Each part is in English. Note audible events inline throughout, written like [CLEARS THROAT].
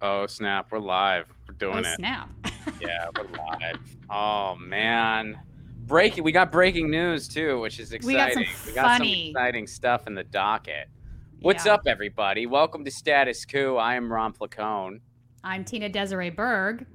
Oh snap, we're live. We're doing oh, it. snap. [LAUGHS] Yeah, we're live. Oh man. Breaking we got breaking news too, which is We got some exciting. We got some, funny- exciting stuff in the docket. What's Yeah. up, everybody? Welcome to Status Quo. I am Ron Placone. I'm Tina Desiree Berg.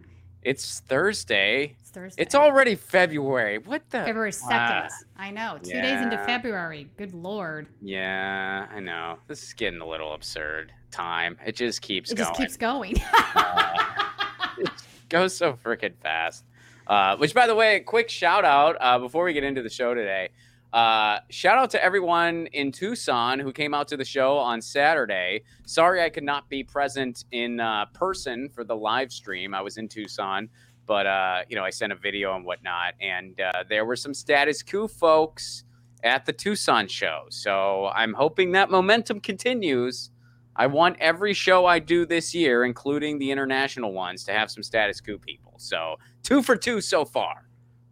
It's Thursday. It's Thursday. It's already February. What the February 2nd. Ah, I know. Two days into. February. Good lord. Yeah, I know. This is getting a little absurd. Time. It just keeps It going. just keeps going. [LAUGHS] it goes so freaking fast. Uh, which, by the way, a quick shout out uh, before we get into the show today. Uh, shout out to everyone in Tucson who came out to the show on Saturday. Sorry I could not be present in uh, person for the live stream. I was in Tucson, but uh, you know I sent a video and whatnot, and uh, there were some status quo folks at the Tucson show. So I'm hoping that momentum continues. I want every show I do this year, including the international ones, to have some status quo people. So two for two so far.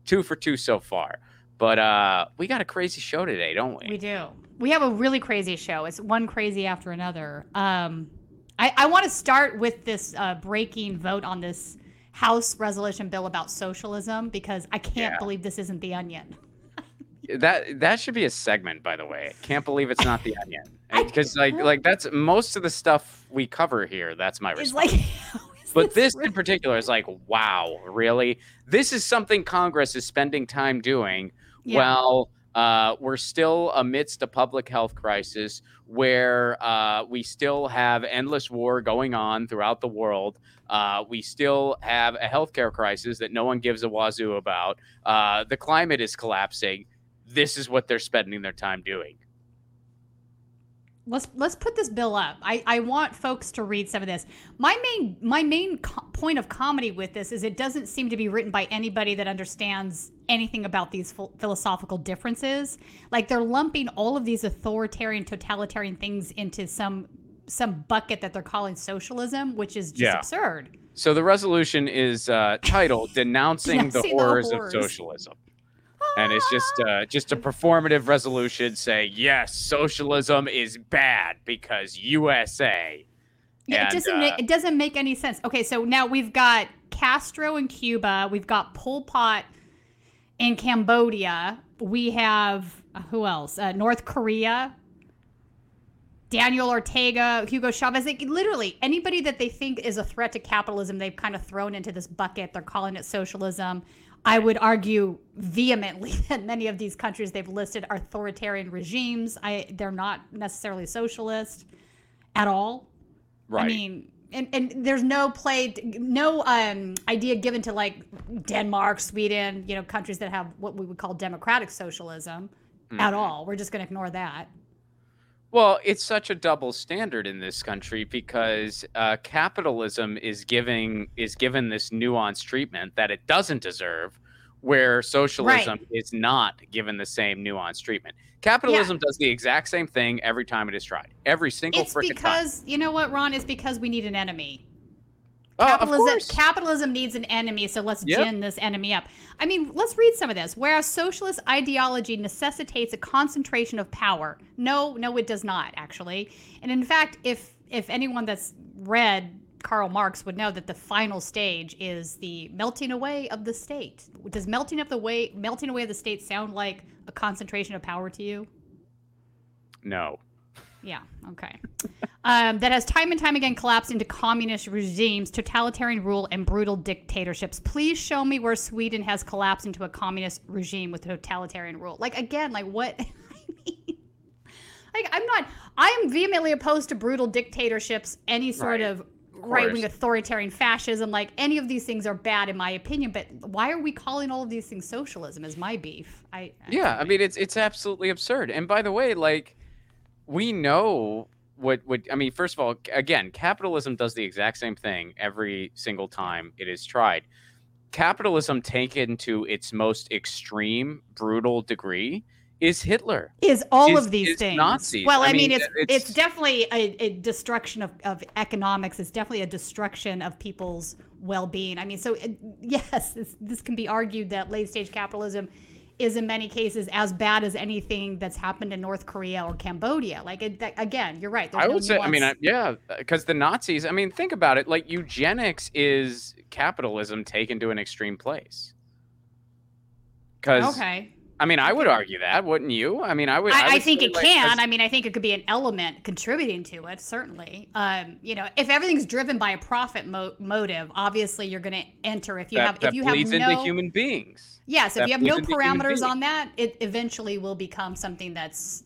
Two for two so far. But uh we got a crazy show today, don't we? we do. We have a really crazy show. It's one crazy after another. Um, I, I want to start with this uh, breaking vote on this House resolution bill about socialism because I can't Yeah. believe this isn't the onion. That that should be a segment, by the way. Can't believe it's not the onion. [LAUGHS] Because like like that's most of the stuff we cover here. That's my It's response. like, [LAUGHS] But this in particular is like, wow, really? This is something Congress is spending time doing Yeah. while uh, we're still amidst a public health crisis where uh, we still have endless war going on throughout the world. Uh, we still have a healthcare crisis that no one gives a wazoo about. Uh, the climate is collapsing. This is what they're spending their time doing. let's let's put this bill up. I, I want folks to read some of this. My main my main co- point of comedy with this is it doesn't seem to be written by anybody that understands anything about these phil- philosophical differences. Like they're lumping all of these authoritarian totalitarian things into some some bucket that they're calling socialism, which is just Yeah. absurd. So the resolution is uh, titled "Denouncing [LAUGHS] the Denouncing the Horrors of Socialism." And it's just uh, just a performative resolution saying yes, socialism is bad because USA. Yeah, And, it doesn't uh, make, it doesn't make any sense. Okay, so now we've got Castro in Cuba, we've got Pol Pot in Cambodia, we have uh, who else? Uh, North Korea, Daniel Ortega, Hugo Chavez. Like literally anybody that they think is a threat to capitalism, they've kind of thrown into this bucket. They're calling it socialism. I would argue vehemently [LAUGHS] that many of these countries they've listed are authoritarian regimes. I they're not necessarily socialist at all. Right. I mean, and, and there's no play, no um, idea given to like Denmark, Sweden, you know, countries that have what we would call democratic socialism at Mhm. all. We're just going to ignore that. Well, it's such a double standard in this country because uh, capitalism is giving is given this nuanced treatment that it doesn't deserve, where socialism is not given the same nuanced treatment. Capitalism does the exact same thing every time it is tried. Every single It's freaking time. because, you know what, Ron? It's because we need an enemy. Oh, of capitalism, capitalism needs an enemy, so let's Yep. gin this enemy up. I mean, let's read some of this. Whereas socialist ideology necessitates a concentration of power. No, no, it does not actually. And in fact, if if anyone that's read Karl Marx would know that the final stage is the melting away of the state. Does melting of the way melting away of the state sound like a concentration of power to you? no. Yeah, okay. [LAUGHS] um, that has time and time again collapsed into communist regimes, totalitarian rule, and brutal dictatorships. Please show me where Sweden has collapsed into a communist regime with totalitarian rule. Like, again, like what? [LAUGHS] I mean, like, I'm not, I am vehemently opposed to brutal dictatorships, any sort Right, of right wing authoritarian fascism. Like, any of these things are bad, in my opinion. But why are we calling all of these things socialism? Is my beef. I, I Yeah, I mean it's it's absolutely absurd. And by the way, like we know what what I mean, first of all, again, capitalism does the exact same thing every single time it is tried. Capitalism taken to its most extreme, brutal degree is Hitler. is all is- of these is things. Nazis. Well, I I, mean, mean, it's, it's- it's definitely a, a destruction of, of economics. It's definitely a destruction of people's well being. I mean, so it, [LAUGHS] yes, this, this can be argued that late stage capitalism is in many cases as bad as anything that's happened in North Korea or Cambodia. Like it, that, again, you're right. I would no say, I mean, I, yeah, because the Nazis. I mean, think about it. Like eugenics is capitalism taken to an extreme place. Because okay, I mean, I would argue that, wouldn't you? I mean, I would. I, I, would I think it like, can. I mean, I think it could be an element contributing to it. Certainly, um, you know, if everything's driven by a profit mo- motive, obviously you're going to enter. If you that, have, that if you have no into human beings. Yes, if you have no parameters on that, it eventually will become something that's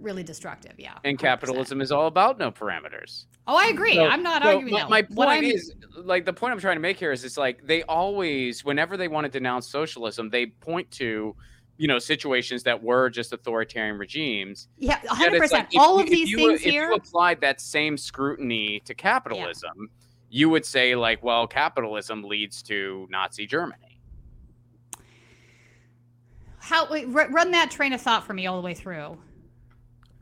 really destructive. Yeah. And 100%. capitalism is all about no parameters. Oh, I agree. So, I'm not so arguing that. My point is, like, the point I'm trying to make here is, it's like they always, whenever they want to denounce socialism, they point to you know situations that were just authoritarian regimes. Yeah, hundred percent. All of these you, things if here. If you applied that same scrutiny to capitalism, yeah. you would say like, well, capitalism leads to Nazi Germany. How wait, run that train of thought for me all the way through?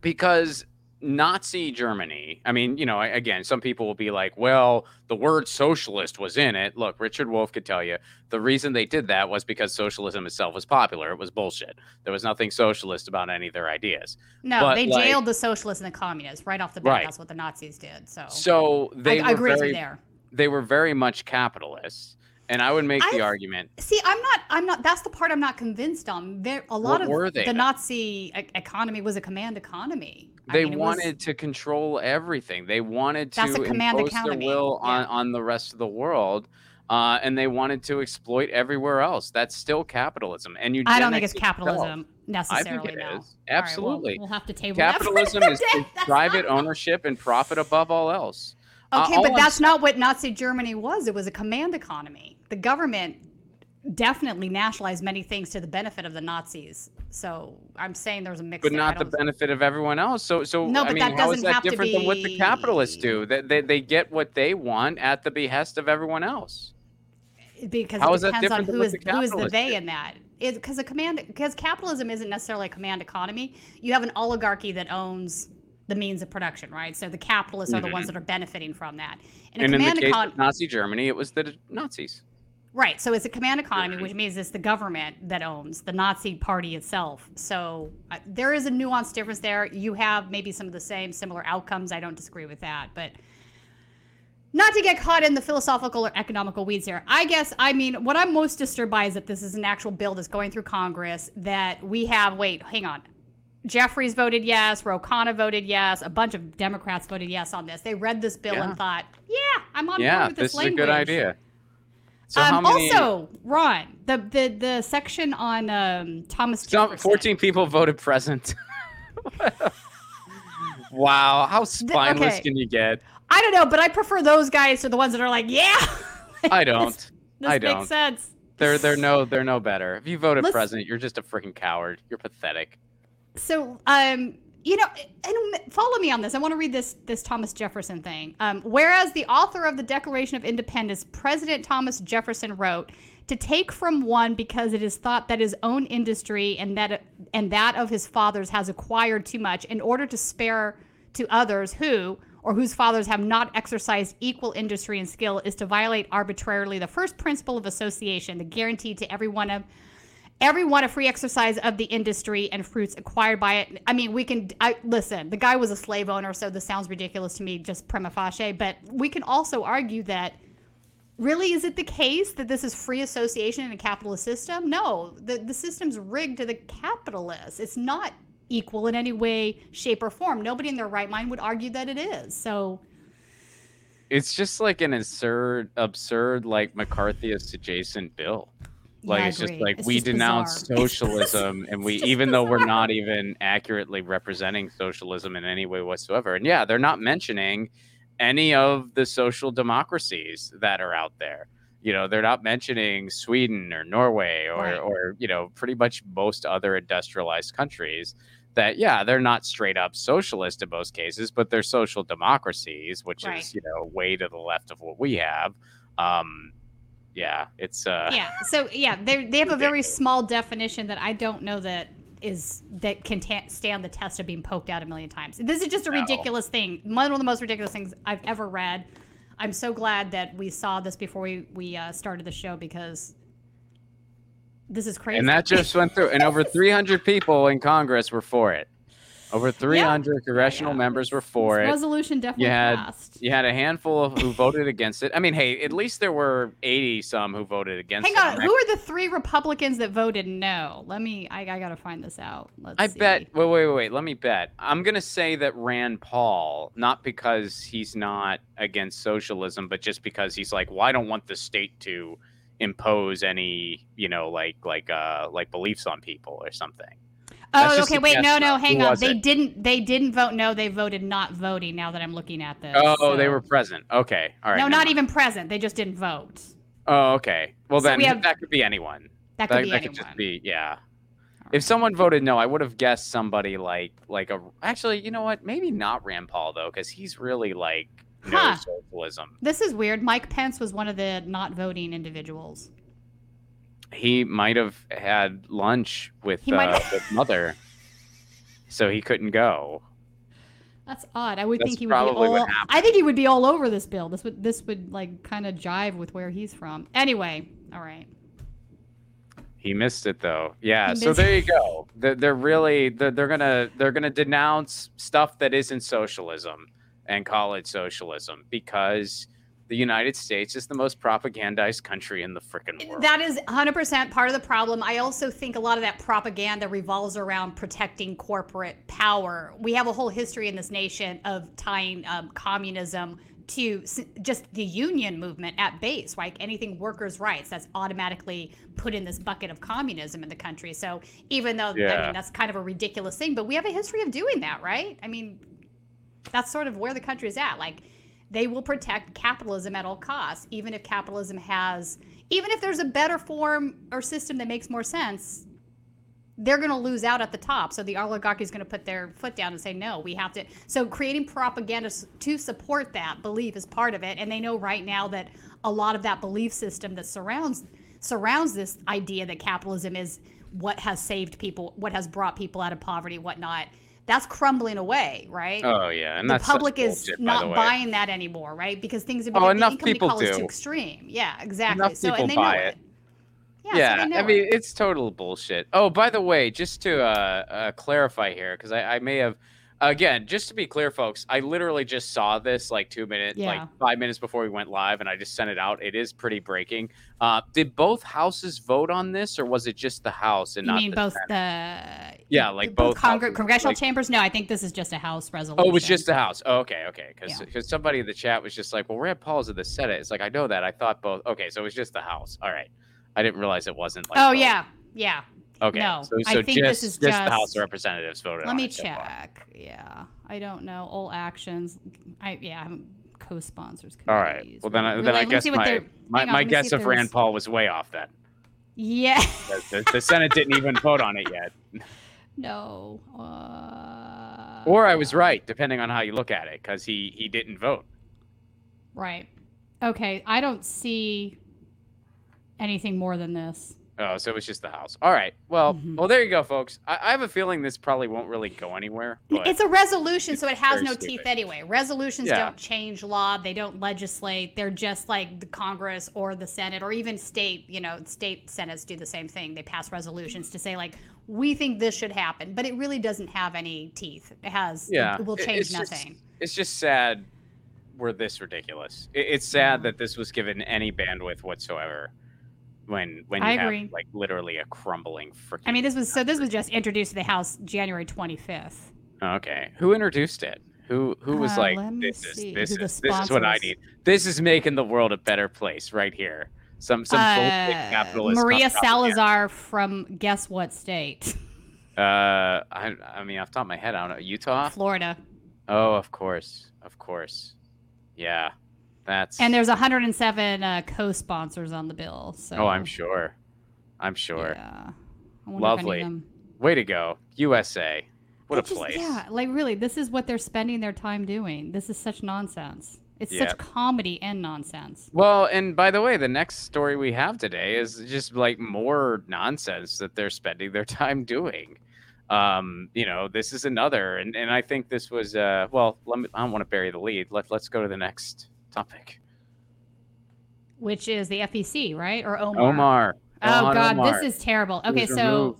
Because Nazi Germany, I mean, you know, again, some people will be like, well, the word socialist was in it. Look, Richard Wolff could tell you the reason they did that was because socialism itself was popular. It was bullshit. There was nothing socialist about any of their ideas. No, but they like, jailed the socialists and the communists right off the bat. Right. That's what the Nazis did. So, so they I, I agree very, there. They were very much capitalists. And I would make I, the argument. See, I'm not. I'm not. That's the part I'm not convinced on. There, a lot what of the then? Nazi economy was a command economy. They I mean, wanted was, to control everything. They wanted to impose economy. their will on, yeah. on the rest of the world. Uh, and they wanted to exploit everywhere else. That's still capitalism. And you. I don't think it's capitalism necessarily. I think it no. is. Absolutely. Right, we'll, we'll, have to table capitalism is [LAUGHS] private ownership and profit above all else. Uh, okay, uh, but that's not what Nazi Germany was. It was a command economy. The government definitely nationalized many things to the benefit of the Nazis. So I'm saying there's a mix. But not the benefit of everyone else. So so no, but I mean, that how is that have different be... than what the capitalists do? That they, they get what they want at the behest of everyone else. Because how it depends on who is who is the they do? in that. Because a command because capitalism isn't necessarily a command economy. You have an oligarchy that owns the means of production, right? So the capitalists mm-hmm. are the ones mm-hmm. that are benefiting from that. In and in the case econ- of Nazi Germany, it was the Nazis. Right. So it's a command economy, which means it's the government that owns the Nazi party itself. So uh, there is a nuanced difference there. You have maybe some of the same similar outcomes. I don't disagree with that, but not to get caught in the philosophical or economical weeds here. I guess I mean what I'm most disturbed by is that this is an actual bill that's going through Congress that we have wait, hang on. Jeffries voted yes. Ro Khanna voted yes. A bunch of Democrats voted yes on this. They read this bill yeah. and thought, "Yeah, I'm on yeah, board with this, this language." Yeah, this is a good idea. So um, many... Also, Ron, the the the section on um, Thomas Jefferson. Fourteen people voted present. [LAUGHS] wow, how spineless okay. can you get? I don't know, but I prefer those guys to the ones that are like, "Yeah." [LAUGHS] I don't. This, this I don't. Makes sense. They're they're no they're no better. If you voted Let's... president, you're just a freaking coward. You're pathetic so um you know and follow me on this. I want to read this this thomas jefferson thing. Um, whereas the author of the declaration of independence president thomas jefferson wrote to take from one because it is thought that his own industry and that and that of his fathers has acquired too much in order to spare to others who or whose fathers have not exercised equal industry and skill is to violate arbitrarily the first principle of association the guarantee to every one of everyone a free exercise of the industry and fruits acquired by it. I mean, we can I, listen. The guy was a slave owner, so this sounds ridiculous to me, just prima facie. But we can also argue that really is it the case that this is free association in a capitalist system? No, the the system's rigged to the capitalists. It's not equal in any way, shape, or form. Nobody in their right mind would argue that it is. So. It's just like an absurd, absurd, like McCarthyist adjacent bill. Like yeah, it's just like it's we just denounce [LAUGHS] socialism, and we even though we're not even accurately representing socialism in any way whatsoever. And yeah, they're not mentioning any of the social democracies that are out there. You know, they're not mentioning Sweden or Norway or right. or you know pretty much most other industrialized countries that yeah they're not straight up socialist in most cases but they're social democracies which right. is you know way to the left of what we have um, yeah, it's uh Yeah. So yeah, [LAUGHS] they they have a very small definition that I don't know that is that can ta- stand the test of being poked out a million times. This is just a ridiculous thing. One of the most ridiculous things I've ever read. I'm so glad that we saw this before we we uh, started the show because This is crazy. And that just went through, and over [LAUGHS] 300 people in Congress were for it. Over 300 congressional Yeah. members were for This it. resolution definitely had- passed. You had a handful of who voted against it. I mean, hey, at least there were 80 some who voted against Hang it. on, who are the three Republicans that voted no? Let me. I, I gotta find this out. Let's I see. bet. Wait, wait, wait, wait. Let me bet. I'm gonna say that Rand Paul, not because he's not against socialism, but just because he's like, well, I don't want the state to impose any, you know, like like uh like beliefs on people or something. Oh, okay. Wait, no, no. Hang on. They it? didn't. They didn't vote no. They voted not voting. Now that I'm looking at this. Oh, they were present. Okay, all right. no, not mind. even present. They just didn't vote. Oh, okay. Well, So then we have- that could be anyone. That could That, be that anyone. could just be yeah. If someone voted no, I would have guessed somebody like like a. Actually, you know what? Maybe not Rand Paul though, because he's really like no Huh. socialism. This is weird. Mike Pence was one of the not voting individuals. He might have had lunch with uh, with mother, [LAUGHS] so he couldn't go. That's odd. I would That's think he would be all. I think he would be all over this bill. This would this would like kind of jive with where he's from. Anyway, all right. He missed it though. Yeah. He So missed- there you go. They're, they're really they're, they're gonna they're gonna denounce stuff that isn't socialism and call it socialism because the United States is the most propagandized country in the freaking world. That is 100% part of the problem. I also think a lot of that propaganda revolves around protecting corporate power. We have a whole history in this nation of tying um, communism to just the union movement at base, like Anything workers' rights, that's automatically put in this bucket of communism in the country. So even though I mean, that's kind of a ridiculous thing, but we have a history of doing that, right? I mean, that's sort of where the country is at. Like they will protect capitalism at all costs, even if capitalism has, even if there's a better form or system that makes more sense. They're going to lose out at the top. So the oligarchy is going to put their foot down and say, no, we have to. So creating propaganda to support that belief is part of it. And they know right now that a lot of that belief system that surrounds surrounds this idea that capitalism is what has saved people, what has brought people out of poverty, whatnot. That's crumbling away, right? oh yeah, and the public is bullshit, not buying that anymore, right? Because things have Oh, become the enough people do. too extreme. Yeah, exactly. Enough so people and they buy know it. it. Yeah, so Yeah, know I mean it. it's total bullshit. Oh, by the way, just to uh, uh, clarify here, because I, I may have, again, just to be clear, folks, I literally just saw this like two minutes, Yeah. like five minutes before we went live, and I just sent it out. It is pretty breaking. Uh, did both houses vote on this, or was it just the House and You not mean the both Senate? the Yeah, like both Congre- houses, congressional like- chambers? No, I think this is just a House resolution. Oh, it was just the House. Oh, okay, okay. Because Yeah. somebody in the chat was just like, "Well, Rand Paul's in the Senate." It's like I know that. I thought both. Okay, so it was just the House. All right, I didn't realize it wasn't like. Oh both. yeah, yeah. Okay. No, so, I think just, this is just the House of Representatives voted Let on me it so check. Yeah, I don't know. All actions. I yeah, I haven't- co-sponsors. All right. Well, then, I- Really? then I guess my my, on, my let me see guess of Rand Paul was way off then. Yeah. The, the, the Senate didn't even vote on it yet, [LAUGHS] no. Uh, or I was right, depending on how you look at it, because he he didn't vote. Right. Okay. I don't see anything more than this. Oh, so it was just the House. All right. Well, Mhm. well, there you go, folks. I, I have a feeling this probably won't really go anywhere. It's a resolution, so it has no stupid. teeth anyway. Resolutions Yeah. don't change law. They don't legislate. They're just like the Congress or the Senate or even state, you know, state senates do the same thing. They pass resolutions to say like, we think this should happen, but it really doesn't have any teeth. It has, Yeah, it will change it's just- nothing. it's just sad we're this ridiculous. It, it's sad that this was given any bandwidth whatsoever. When when you I have agree. like literally a crumbling freaking. I mean, this was so. This was just introduced to the House January twenty fifth. Okay. Who introduced it? Who who was Uh, like this is see. this Who is this is what I need. This is making the world a better place right here. Some some bullshit capitalist. Uh, Maria. Salazar from guess what state? [LAUGHS] Uh, I I mean off the top of my head I don't know Utah. Florida. Oh, of course, of course. Yeah, that's. And there's 107 uh, co-sponsors on the bill. So Oh, I'm sure. I'm sure. Yeah. I wonder if any of Lovely. them- Way to go, USA. What a just- place. Yeah, like really, this is what they're spending their time doing. This is such nonsense. It's Yeah. such comedy and nonsense. Well, and by the way, the next story we have today is just like more nonsense that they're spending their [LAUGHS] time doing. Um, you know, this is another, and, and I think this was uh well, let me I don't want to bury the lead. Let let's go to the next topic. Which is the FEC, right? Or Omar? Omar. Oh Ilhan God, Omar this is terrible. Okay, so removed.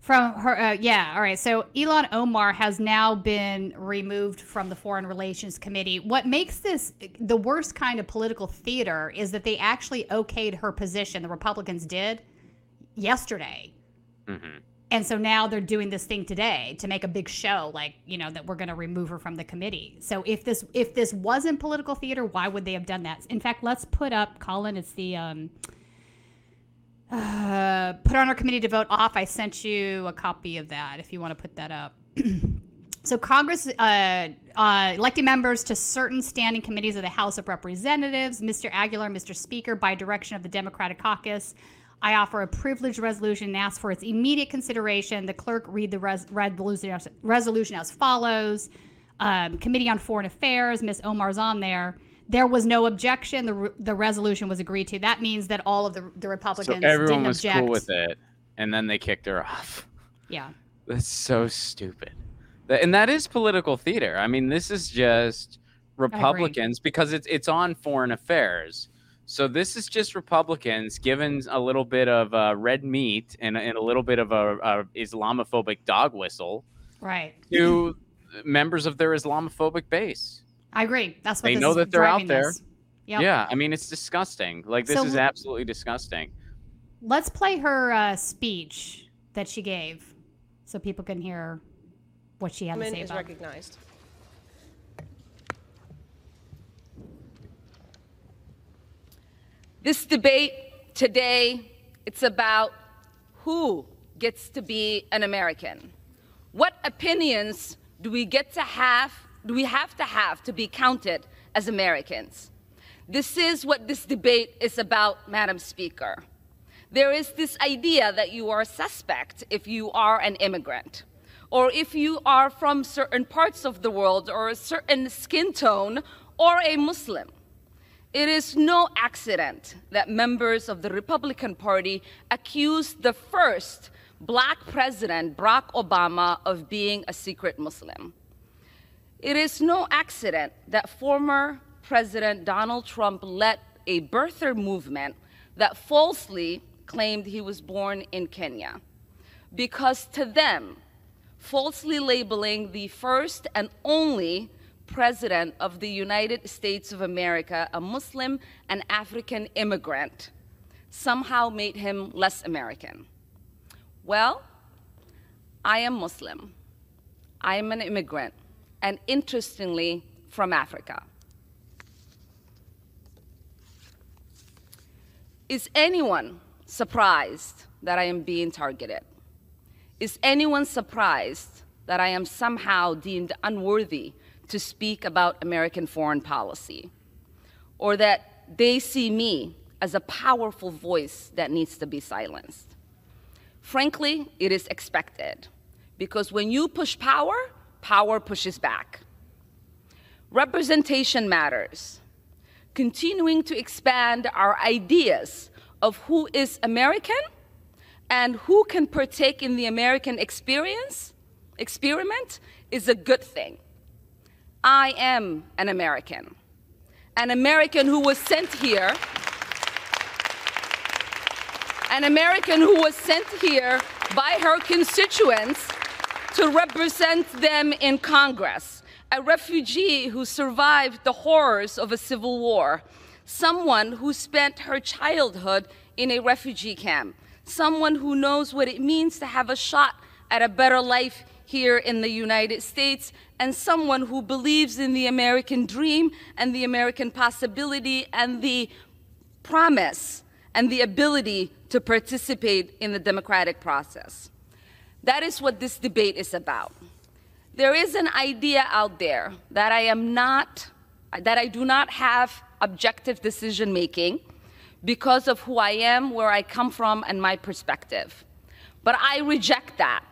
from her, uh, yeah, all right. So Ilhan Omar has now been removed from the Foreign Relations Committee. What makes this the worst kind of political theater is that they actually okayed her position. The Republicans did yesterday. Mhm. And so now they're doing this thing today to make a big show, like you know that we're going to remove her from the committee. So if this if this wasn't political theater, why would they have done that? In fact, let's put up Colin. It's the um, uh, put on our committee to vote off. I sent you a copy of that if you want to put that up. [CLEARS THROAT] so Congress uh, uh, members to certain standing committees of the House of Representatives. Mr. Aguilar, Mr. Speaker, by direction of the Democratic Caucus. I offer a privileged resolution and ask for its immediate consideration. The clerk read the res- resolution, as, resolution as follows. Um, Committee on Foreign Affairs, Ms. Omar's on there. There was no objection. The, re- the resolution was agreed to. That means that all of the, the So Republicans everyone didn't was object. cool with it, and then they kicked her off. [LAUGHS] Yeah. That's so stupid. And that is political theater. I mean, this is just Republicans because it's it's on foreign affairs. So this is just Republicans given a little bit of uh, red meat and, and a little bit of a, a Islamophobic dog whistle Right. to members of their Islamophobic base. I agree. That's what They this know is that they're out driving there. this. Yep. Yeah, I mean it's disgusting. Like this So is absolutely disgusting. Let's play her uh, speech that she gave so people can hear what she had to Woman say is about it. This debate today, it's about who gets to be an American. What opinions do we get to have, do we have to have to be counted as Americans? This is what this debate is about, Madam Speaker. There is this idea that you are a suspect if you are an immigrant, or if you are from certain parts of the world, or a certain skin tone, or a Muslim. It is no accident that members of the Republican Party accused the first black president, Barack Obama, of being a secret Muslim. It is no accident that former President Donald Trump led a birther movement that falsely claimed he was born in Kenya. Because to them, falsely labeling the first and only president of the United States of America a Muslim and African immigrant somehow made him less American. Well, I am Muslim. I am an immigrant, and interestingly, from Africa. Is anyone surprised that I am being targeted? Is anyone surprised that I am somehow deemed unworthy to speak about American foreign policy? Or that they see me as a powerful voice that needs to be silenced? Frankly, it is expected because when you push power, power pushes back. Representation matters. Continuing to expand our ideas of who is American and who can partake in the American experience, experiment, is a good thing. I am an American, an American who was sent here, an American who was sent here by her constituents to represent them in Congress, a refugee who survived the horrors of a civil war, someone who spent her childhood in a refugee camp, someone who knows what it means to have a shot at a better life here in the United States, and someone who believes in the American dream and the American possibility and the promise and the ability to participate in the democratic process. That is what this debate is about. There is an idea out there that I am not, that I do not have objective decision making because of who I am, where I come from, and my perspective. But I reject that.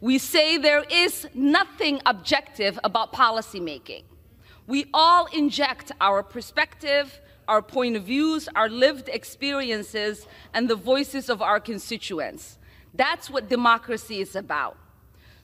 We say there is nothing objective about policymaking. We all inject our perspective, our point of views, our lived experiences, and the voices of our constituents. That's what democracy is about.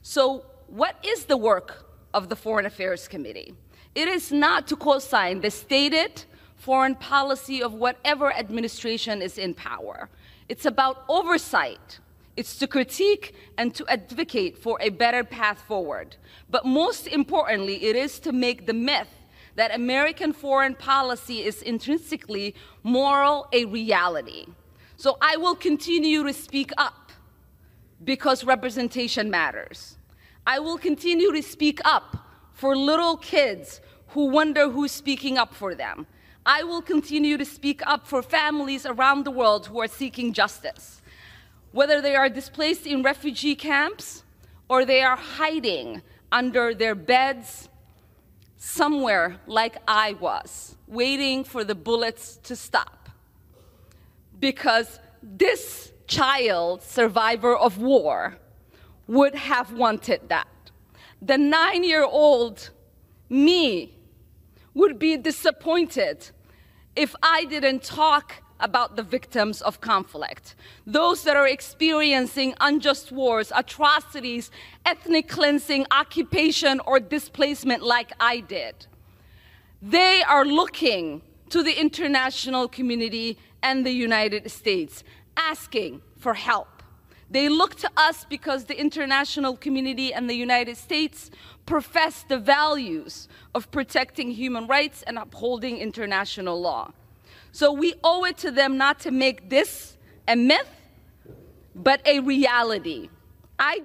So, what is the work of the Foreign Affairs Committee? It is not to co sign the stated foreign policy of whatever administration is in power. It's about oversight. It's to critique and to advocate for a better path forward. But most importantly, it is to make the myth that American foreign policy is intrinsically moral a reality. So I will continue to speak up because representation matters. I will continue to speak up for little kids who wonder who's speaking up for them. I will continue to speak up for families around the world who are seeking justice, whether they are displaced in refugee camps or they are hiding under their beds somewhere like I was, waiting for the bullets to stop. Because this child, survivor of war, would have wanted that. The nine year old me would be disappointed if I didn't talk about the victims of conflict, those that are experiencing unjust wars, atrocities, ethnic cleansing, occupation, or displacement like I did. They are looking to the international community and the United States, asking for help. They look to us because the international community and the United States profess the values of protecting human rights and upholding international law. So we owe it to them not to make this a myth, but a reality. I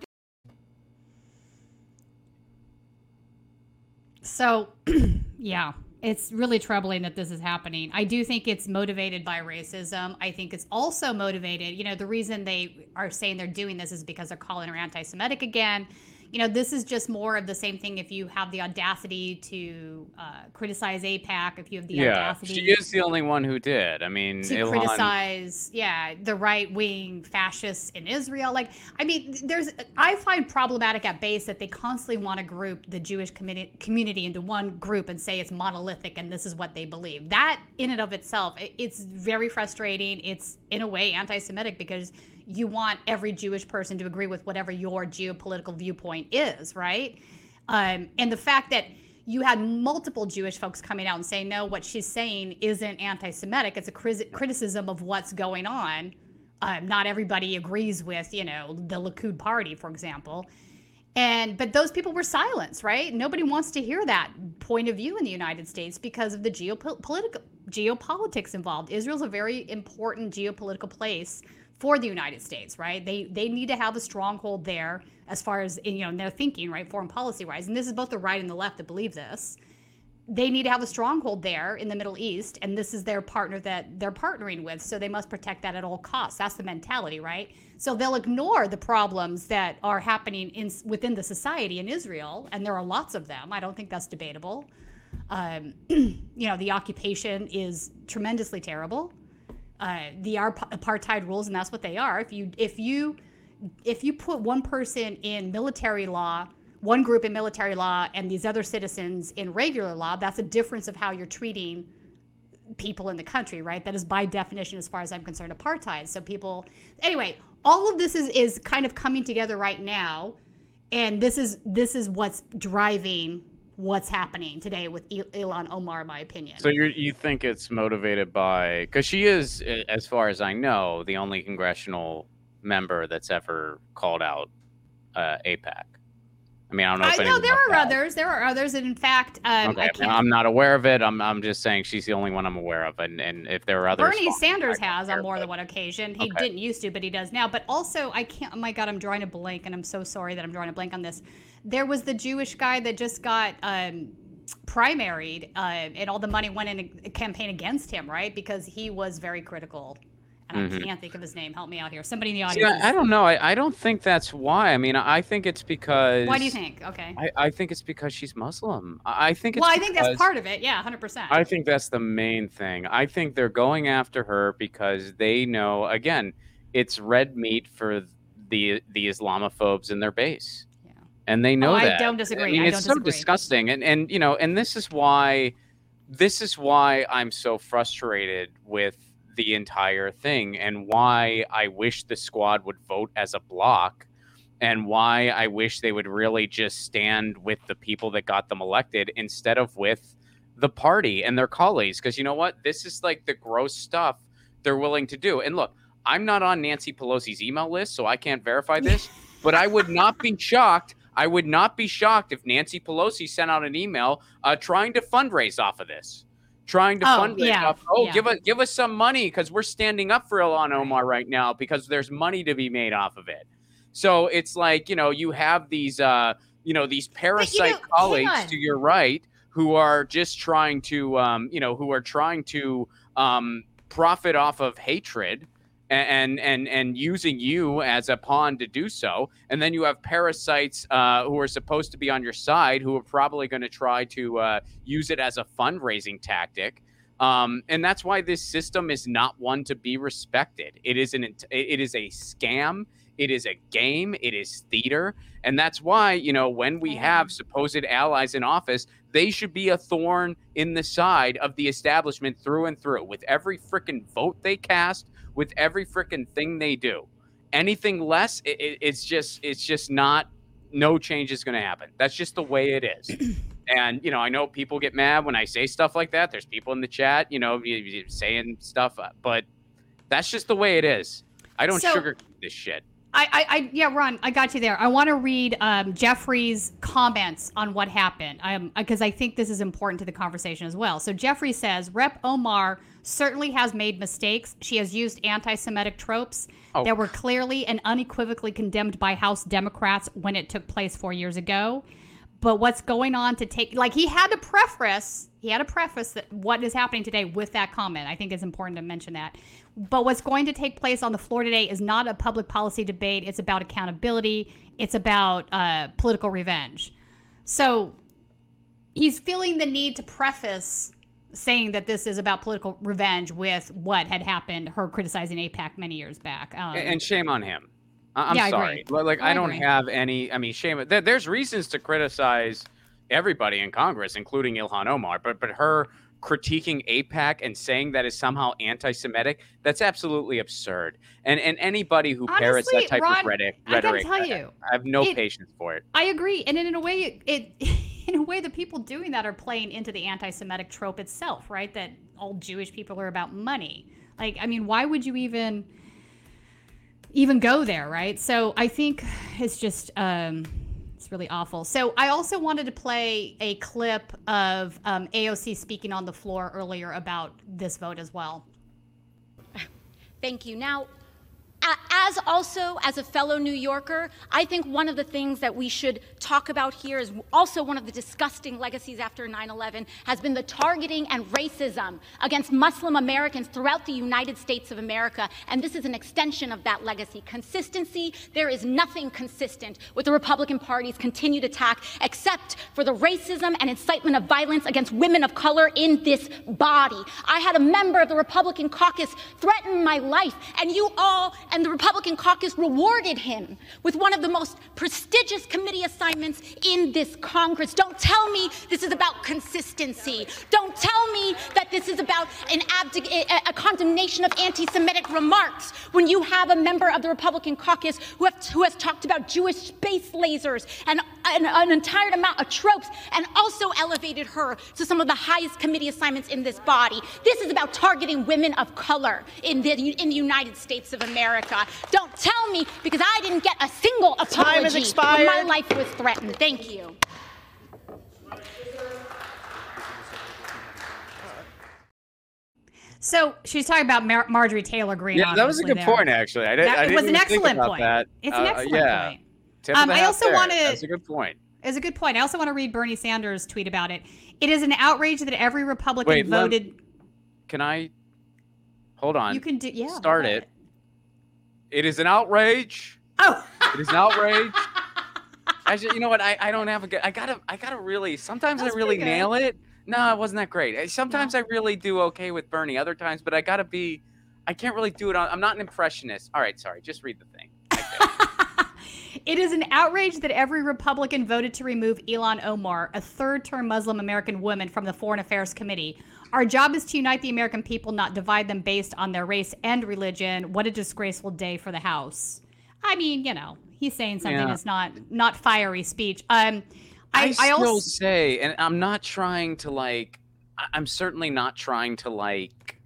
So, [CLEARS THROAT] yeah, it's really troubling that this is happening. I do think it's motivated by racism. I think it's also motivated, you know, the reason they are saying they're doing this is because they're calling her anti Semitic again you know, this is just more of the same thing. If you have the audacity to uh, criticize AIPAC, if you have the audacity. yeah, audacity, she is the only one who did. I mean, to criticize, yeah, the right wing fascists in Israel. Like, I mean, there's, I find problematic at base that they constantly want to group the Jewish community community into one group and say it's monolithic and this is what they believe. That, in and of itself, it's very frustrating. It's in a way anti-Semitic because you want every Jewish person to agree with whatever your geopolitical viewpoint is, right? Um, and the fact that you had multiple Jewish folks coming out and saying, no, what she's saying isn't anti Semitic. It's a criticism of what's going on. Um, not everybody agrees with, you know, the Likud party, for example. And but those people were silenced, right? Nobody wants to hear that point of view in the United States because of the geopolitical geopolitics involved. Israel's a very important geopolitical place for the United States, right? They they need to have a stronghold there as far as you know their thinking, right, foreign policy wise. And this is both the right and the left that believe this. They need to have a stronghold there in the Middle East, and this is their partner that they're partnering with, so they must protect that at all costs. That's the mentality, right? So they'll ignore the problems that are happening in within the society in Israel, and there are lots of them. I don't think that's debatable. Um, [CLEARS THROAT] you know, the occupation is tremendously terrible uh, the apartheid rules, and that's what they are. If you if you if you put one person in military law, one group in military law, and these other citizens in regular law, that's a difference of how you're treating people in the country, right? That is by definition, as far as I'm concerned, apartheid. So people, anyway, all of this is is kind of coming together right now, and this is this is what's driving what's happening today with Ilhan Omar, in my opinion. So you you think it's motivated by because she is, as far as I know, the only congressional member that's ever called out uh, AIPAC. I mean, I don't know. I know there are that. others. There are others, and in fact, um, okay. I am not aware of it. I'm, I'm just saying she's the only one I'm aware of, and, and if there are others, Bernie Sanders has on more than one occasion. He okay. didn't used to, but he does now. But also, I can't. Oh my God, I'm drawing a blank, and I'm so sorry that I'm drawing a blank on this. There was the Jewish guy that just got um, primaried, uh, and all the money went in a campaign against him, right? Because he was very critical mm-hmm. I can't think of his name. Help me out here. Somebody in the audience. See, I, I, don't know. I, I don't think that's why. I mean, I think it's because. Why do you think? Okay. I, I think it's because she's Muslim. I think it's. Well, I think that's part of it. Yeah, hundred percent. I think that's the main thing. I think they're going after her because they know. Again, it's red meat for the the Islamophobes in their base. And they know oh, that. I don't disagree. I mean, I it's so disagree. disgusting, and and you know, and this is why, this is why I'm so frustrated with the entire thing and why I wish the squad would vote as a block and why I wish they would really just stand with the people that got them elected instead of with the party and their colleagues. Because you know what? This is like the gross stuff they're willing to do. And look, I'm not on Nancy Pelosi's email list, so I can't verify this. but I would not be shocked. I would not be shocked if Nancy Pelosi sent out an email uh, trying to fundraise off of this, trying to Oh, fundraise yeah, off. Oh, yeah. give us give us some money because we're standing up for Ilhan Omar right now because there's money to be made off of it. So it's like you know you have these uh, you know these parasite hang colleagues to your right who are just trying to um, you know who are trying to um, profit off of hatred and and and using you as a pawn to do so. And then you have parasites uh, who are supposed to be on your side who are probably going to try to uh, use it as a fundraising tactic. Um, and that's why this system is not one to be respected. It is an it is a scam. It is a game. It is theater. And that's why you know when we have supposed allies in office they should be a thorn in the side of the establishment through and through. With every freaking vote they cast with every freaking thing they do. Anything less it, it- it's just it's just not no change is going to happen. That's just the way it is. [CLEARS THROAT] And you know i know people get mad when i say stuff like that. There's people in the chat you know saying stuff uh, but that's just the way it is. I don't So- sugarcoat this shit I, I, I, yeah, Ron, I got you there. I want to read um, Jeffries' comments on what happened, um, because I think this is important to the conversation as well. So Jeffrey says, Rep. Omar certainly has made mistakes. She has used anti-Semitic tropes Oh. that were clearly and unequivocally condemned by House Democrats when it took place four years ago. But what's going on to take, like, he had to preface, he had a preface that what is happening today with that comment. I think it's important to mention that. But what's going to take place on the floor today is not a public policy debate. It's about accountability. It's about uh, political revenge. So he's feeling the need to preface saying that this is about political revenge with what had happened, her criticizing AIPAC many years back. Um, and shame on him. I- I'm Yeah, I sorry. agree. Like I, I don't agree. have any. I mean, shame. There's reasons to criticize everybody in Congress, including Ilhan Omar, but but her critiquing AIPAC and saying that is somehow anti-Semitic, that's absolutely absurd. And and anybody who parrots that type of rhetoric, rhetoric, tell I- you, I have no it- patience for it. I agree, and in a way, it, it [LAUGHS] in a way the people doing that are playing into the anti-Semitic trope itself, right? That all Jewish people are about money. Like, I mean, why would you even even go there, right? So I think it's just um, really awful. So I also wanted to play a clip of um, AOC speaking on the floor earlier about this vote as well. Thank you. Now, as also as a fellow New Yorker, I think one of the things that we should talk about here is also one of the disgusting legacies after 9/11 has been the targeting and racism against Muslim Americans throughout the United States of America, and this is an extension of that legacy. Consistency, there is nothing consistent with the Republican Party's continued attack except for the racism and incitement of violence against women of color in this body. I had a member of the Republican caucus threaten my life, and you all and the Republican caucus rewarded him with one of the most prestigious committee assignments in this Congress. Don't tell me this is about consistency. Don't tell me that this is about an a condemnation of anti-Semitic remarks when you have a member of the Republican caucus who, have, who has talked about Jewish space lasers and an, an entire amount of tropes and also elevated her to some of the highest committee assignments in this body. This is about targeting women of color in the, in the United States of America. Don't tell me because I didn't get a single apology Time has when my life was threatened. Thank you. So she's talking about Mar- Marjorie Taylor Greene. Yeah, that was a good there. point. Actually, I, did, That I it didn't was an excellent point. That. It's an Uh, excellent yeah. point. Tip Um, I also wanna- That's a good point. It's a good point. I also want to read Bernie Sanders' tweet about it. It is an outrage that every Republican Wait, voted. Can I? Hold on. You can do yeah. Start it. It is an outrage. Oh, It is an outrage. Actually, you know what? I, I don't have a good. I gotta I gotta really. Sometimes I really nail it. No, it wasn't that great. Sometimes I really do okay with Bernie. Other times, but I gotta be. I can't really do it on. I'm not an impressionist. All right, sorry. Just read the thing. [LAUGHS] It is an outrage that every Republican voted to remove Ilhan Omar, a third term Muslim American woman, from the Foreign Affairs Committee. Our job is to unite the American people, not divide them based on their race and religion. What a disgraceful day for the House. I mean, you know, he's saying something Yeah. that's not not fiery speech. Um, I, I, I, still also say, and I'm not trying to like. I'm certainly not trying to like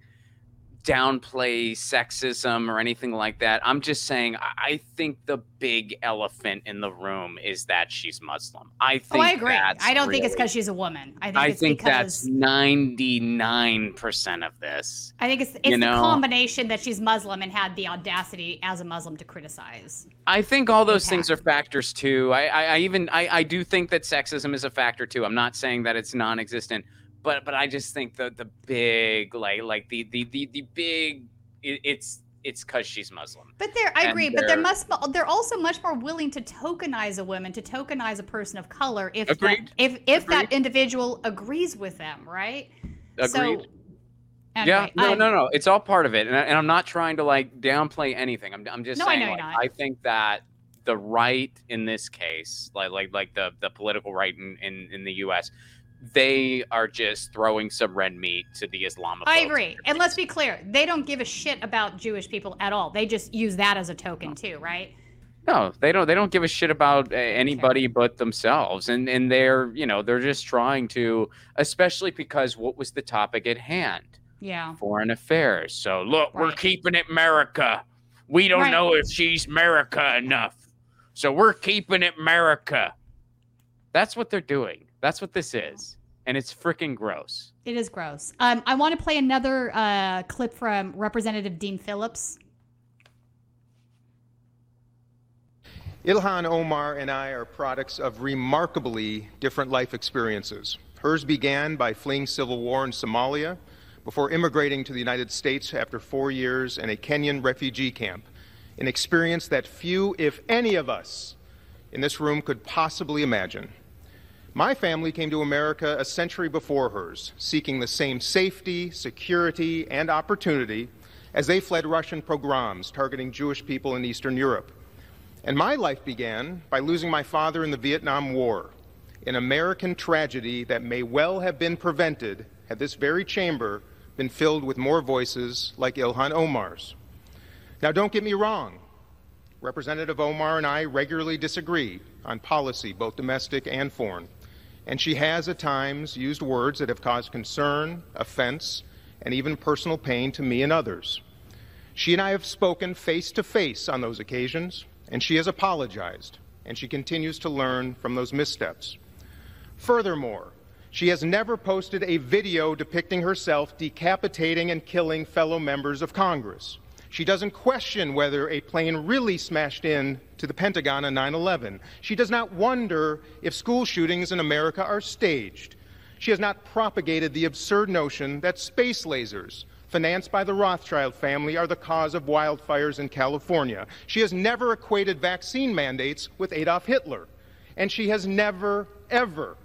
downplay sexism or anything like that. I'm just saying I think the big elephant in the room is that she's Muslim. I think oh, I agree. that's I don't think it's because she's a woman. I think I it's think because that's 99% of this. I think it's it's you the combination that she's Muslim and had the audacity as a Muslim to criticize. I think all those things are factors too. I, I, I even I, I do think that sexism is a factor too. I'm not saying that it's non-existent, but but I just think the the big like like the the the, the big it, it's it's because she's Muslim. But there, I And agree. But there they're- must they're also much more willing to tokenize a woman, to tokenize a person of color, if that, Agreed. if if that individual agrees with them, right? Agreed. So, yeah, anyway, no, I- no, no. It's all part of it, and, I, and I'm not trying to like downplay anything. I'm, I'm just No, I saying. know you're like, not. I think that the right in this case, like like like the the political right in in, in the U.S., they are just throwing some red meat to the Islamophobes. I agree. And let's be clear, they don't give a shit about Jewish people at all. They just use that as a token too, right? No, they don't. They don't give a shit about uh, anybody but themselves, and and they're you know they're just trying to, especially because what was the topic at hand? Yeah. Foreign affairs. So look, we're keeping it America. We don't Right. know if she's America enough, so we're keeping it America. That's what they're doing. That's what this is, and it's freaking gross. It is gross. Um, I want to play another uh, clip from Representative Dean Phillips. Ilhan Omar and I are products of remarkably different life experiences. Hers began by fleeing civil war in Somalia before immigrating to the United States after four years in a Kenyan refugee camp, an experience that few, if any of us in this room could possibly imagine. My family came to America a century before hers, seeking the same safety, security, and opportunity as they fled Russian pogroms targeting Jewish people in Eastern Europe. And my life began by losing my father in the Vietnam War, an American tragedy that may well have been prevented had this very chamber been filled with more voices like Ilhan Omar's. Now, don't get me wrong. Representative Omar and I regularly disagree on policy, both domestic and foreign. And she has at times used words that have caused concern, offense, and even personal pain to me and others. She and I have spoken face to face on those occasions, and she has apologized, and she continues to learn from those missteps. Furthermore, she has never posted a video depicting herself decapitating and killing fellow members of Congress. She doesn't question whether a plane really smashed in to the Pentagon on 9 11. She does not wonder if school shootings in America are staged. She has not propagated the absurd notion that space lasers, financed by the Rothschild family, are the cause of wildfires in California. She has never equated vaccine mandates with Adolf Hitler. And she has never, ever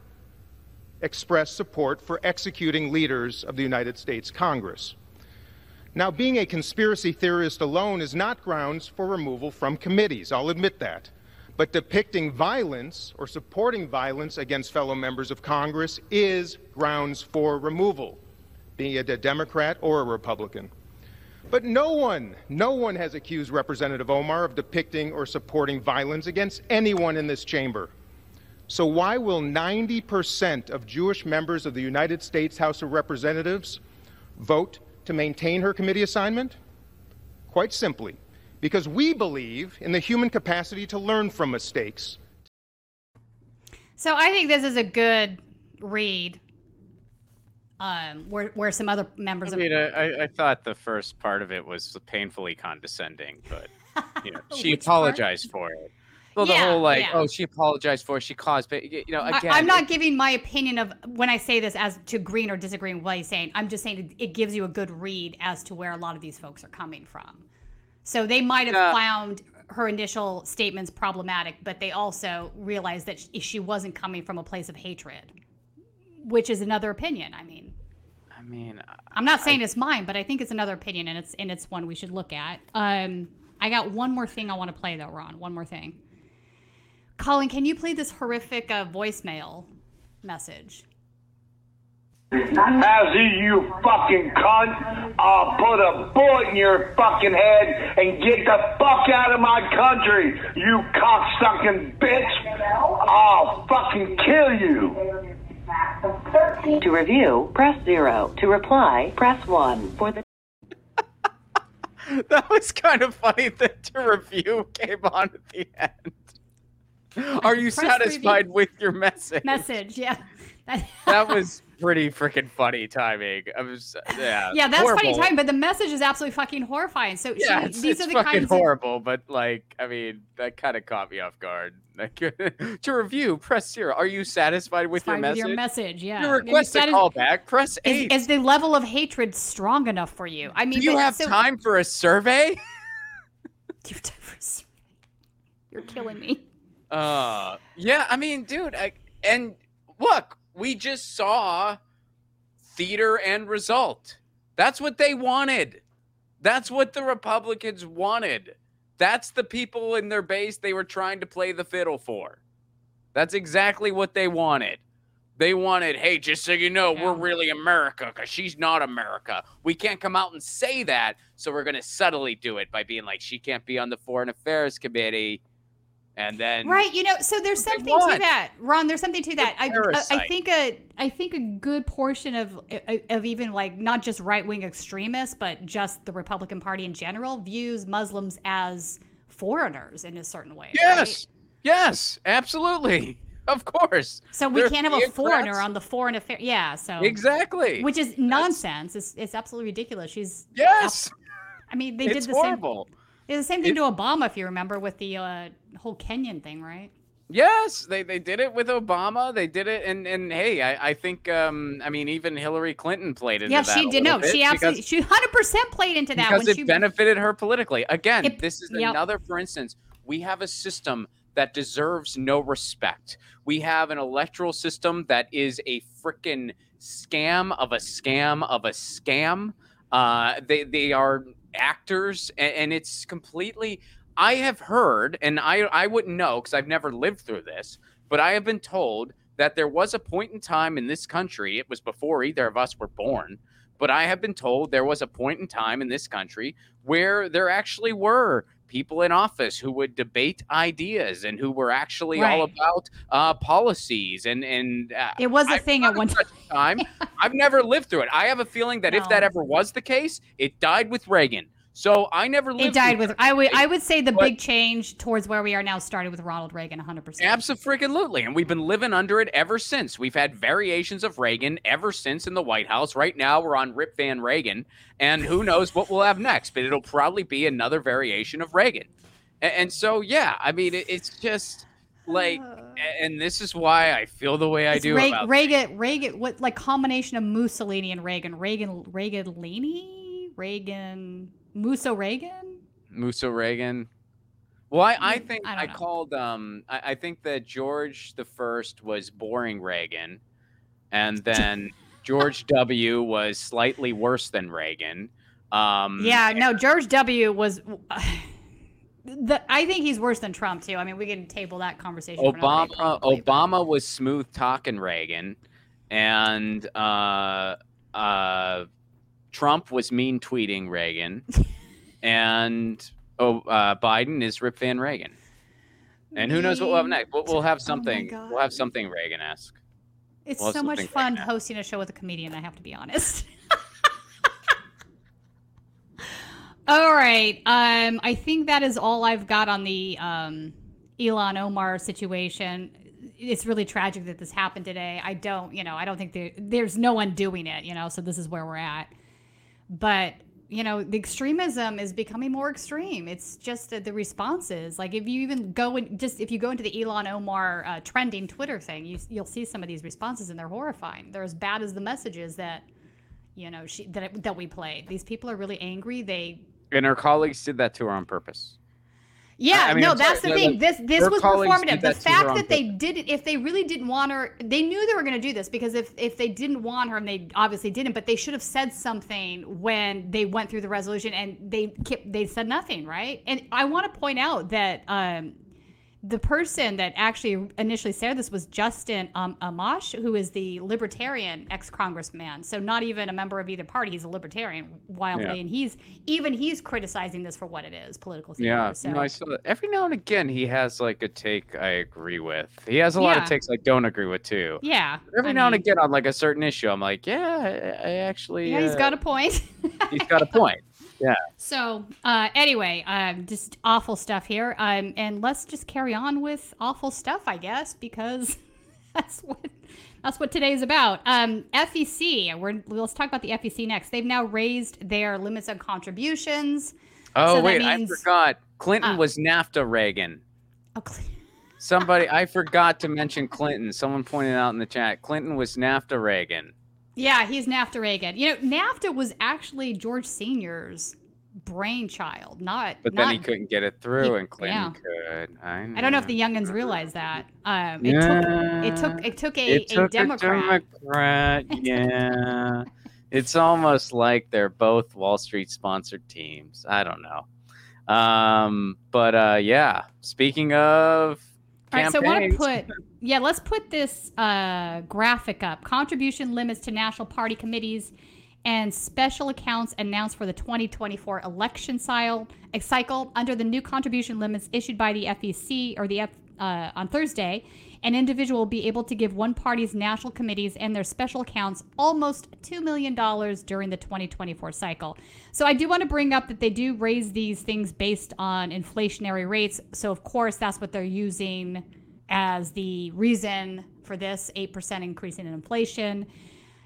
expressed support for executing leaders of the United States Congress. Now, being a conspiracy theorist alone is not grounds for removal from committees, I'll admit that. But depicting violence or supporting violence against fellow members of Congress is grounds for removal, be it a Democrat or a Republican. But no one, no one has accused Representative Omar of depicting or supporting violence against anyone in this chamber. So, why will 90% of Jewish members of the United States House of Representatives vote to maintain her committee assignment? Quite simply, because we believe in the human capacity to learn from mistakes. So I think this is a good read. Um, where where some other members I of mean, I, I- I thought the first part of it was painfully condescending, but you know, [LAUGHS] she Which part? apologized for it. Well, the Yeah, whole like, yeah. oh, she apologized for it. She caused, but you know, again, I'm not it- giving my opinion of when I say this as to green or disagreeing with what he's saying. I'm just saying it, it gives you a good read as to where a lot of these folks are coming from. So they might have Yeah. found her initial statements problematic, but they also realized that she, she wasn't coming from a place of hatred, which is another opinion. I mean, I mean, I'm not saying it's mine, but I think it's another opinion, and it's and it's one we should look at. Um, I got one more thing I want to play though, Ron. One more thing. Colin, can you play this horrific uh, voicemail message? As you, you fucking cunt, I'll put a bullet in your fucking head and get the fuck out of my country, you cocksucking bitch. I'll fucking kill you. To review, press 0. To reply, press 1. For the [LAUGHS] that was kind of funny that to review came on at the end. Are you satisfied with your message? Message, yeah. [LAUGHS] That [LAUGHS] was pretty freaking funny timing. I was, yeah. [LAUGHS] yeah, that's funny timing, but the message is absolutely fucking horrifying. So she, Yeah, it's, these it's are the fucking kinds of horrible, but like, I mean, that kind of caught me off guard. Like, to review, press zero. Are you satisfied with your message? your message. Yeah. Your request a callback. Press Is, eight. is the level of hatred strong enough for you? I mean, Do you have so- time for a survey? Do you have time for a survey? You're killing me. Uh, yeah. I mean, dude, I, and look, we just saw theater and result. That's what they wanted. That's what the Republicans wanted. That's the people in their base they were trying to play the fiddle for. That's exactly what they wanted. They wanted, hey, just so you know, we're really America because she's not America. We can't come out and say that. So we're going to subtly do it by being like, she can't be on the Foreign Affairs Committee. And then Right, you know, so there's something to that, Ron. There's something to that. I, I, think a, I think a good portion of of even like not just right wing extremists, but just the Republican Party in general views Muslims as foreigners in a certain way. right? Yes. Yes, absolutely. [LAUGHS] Of course. So we They're can't have a foreigner on the foreign affair. Yeah. So Exactly. which is nonsense. It's, it's absolutely ridiculous. She's yes. I mean, they it's did the same. horrible. They did the same thing It- to Obama, if you remember, with the uh, whole Kenyan thing, right? Yes, they, they did it with Obama. They did it, and and hey, I, I think um I mean even Hillary Clinton played into Yeah, that. Yeah, she did. No, she absolutely, because, she hundred percent played into that because when it she. benefited her politically. Again, It- this is yep. another, for instance, we have a system that deserves no respect. We have an electoral system that is a freaking scam of a scam of a scam. Uh, they they are actors, and, and it's completely. I have heard, and I I wouldn't know because I've never lived through this, but I have been told that there was a point in time in this country. It was before either of us were born, but I have been told there was a point in time in this country where there actually were people in office who would debate ideas and who were actually all about uh, policies and and uh, it was a I've thing at one time. such a time. I've never lived through it. I have a feeling that if that ever was the case, it died with Reagan. So I never lived. It died with. I would. I would say the But- big change towards where we are now started with Ronald Reagan, hundred percent. Absolutely. And we've been living under it ever since. We've had variations of Reagan ever since in the White House. Right now, we're on Rip Van Reagan. And who knows what we'll have next, but it'll probably be another variation of Reagan. And, and so, yeah, I mean, it, it's just like, [SIGHS] and this is why I feel the way I It's do Re- about Reagan. Reagan. What like combination of Mussolini and Reagan? Reagan. Reagan. Leany. Reagan. Musso Reagan. Musso Reagan. Well, I, I Mm, think I I, called. Um, I, I think that George the First was boring Reagan, and then [LAUGHS] George W was slightly worse than Reagan. Um, Yeah. No. George W. was. [SIGHS] The, I think he's worse than Trump too. I mean, we can table that conversation. Obama. but- Obama was smooth talking Reagan, and uh, uh, Trump was mean tweeting Reagan, and oh, uh, Biden is Rip Van Reagan. And who knows what we'll have next? We'll, we'll have Oh something. God. we'll have something Reagan-esque. It's Well, so much fun that. hosting a show with a comedian. I have to be honest. [LAUGHS] all right. Um, I think that is all I've got on the um, Ilhan Omar situation. It's really tragic that this happened today. I don't, you know, I don't think there, there's no one doing it, you know. So this is where we're at. But you know, the extremism is becoming more extreme. It's just the responses. Like if you even go and just if you go into the Ilhan Omar uh, trending Twitter thing, you, you'll see some of these responses, and they're horrifying. They're as bad as the messages that you know she that that we played. These people are really angry. They And her colleagues did that to her on purpose. Yeah, I mean, no, that's the thing. This this was performative. The that to her fact that they purpose. did it, if they really didn't want her, they knew they were going to do this because if if they didn't want her, and they obviously didn't, but they should have said something when they went through the resolution, and they kept they said nothing, right? And I want to point out that um, the person that actually initially said this was Justin um, Amash, who is the libertarian ex-congressman. So not even a member of either party. He's a libertarian wildly, Yeah. and he's even he's criticizing this for what it is, political theater. Yeah, So. no, I saw that. Every now and again, he has like a take I agree with. He has a lot of takes I don't agree with too. Yeah. Every I now and again, on like a certain issue, I'm like, yeah, I, I actually. Yeah, he's uh, got a point. he's got a point. Yeah. So uh, anyway, um, just awful stuff here, um, and let's just carry on with awful stuff, I guess, because [LAUGHS] that's what that's what today's about. Um, FEC. We're let's talk about the FEC next. They've now raised their limits on contributions. Oh So wait, means- I forgot. Clinton Ah. was NAFTA Reagan. Oh, cl- Somebody, I forgot to mention Clinton. Someone pointed out in the chat. Clinton was NAFTA Reagan. Yeah, he's NAFTA Reagan. You know, NAFTA was actually George Senior's brainchild, not. But not, then he couldn't get it through, he- and Clinton yeah. could. I, I don't know if the youngins realize that. Um, it took it took it took a, It took a Democrat. Democrat, [LAUGHS] yeah. it's almost like they're both Wall Street sponsored teams. I don't know. Um, but uh, yeah. Speaking of All right, so I want to put yeah, let's put this uh, graphic up. Contribution limits to national party committees and special accounts announced for the 2024 election cycle, cycle under the new contribution limits issued by the FEC or the F, uh, on Thursday. An individual will be able to give one party's national committees and their special accounts almost $2 million during the 2024 cycle. So I do want to bring up that they do raise these things based on inflationary rates. So, of course, that's what they're using as the reason for this 8% increase in inflation.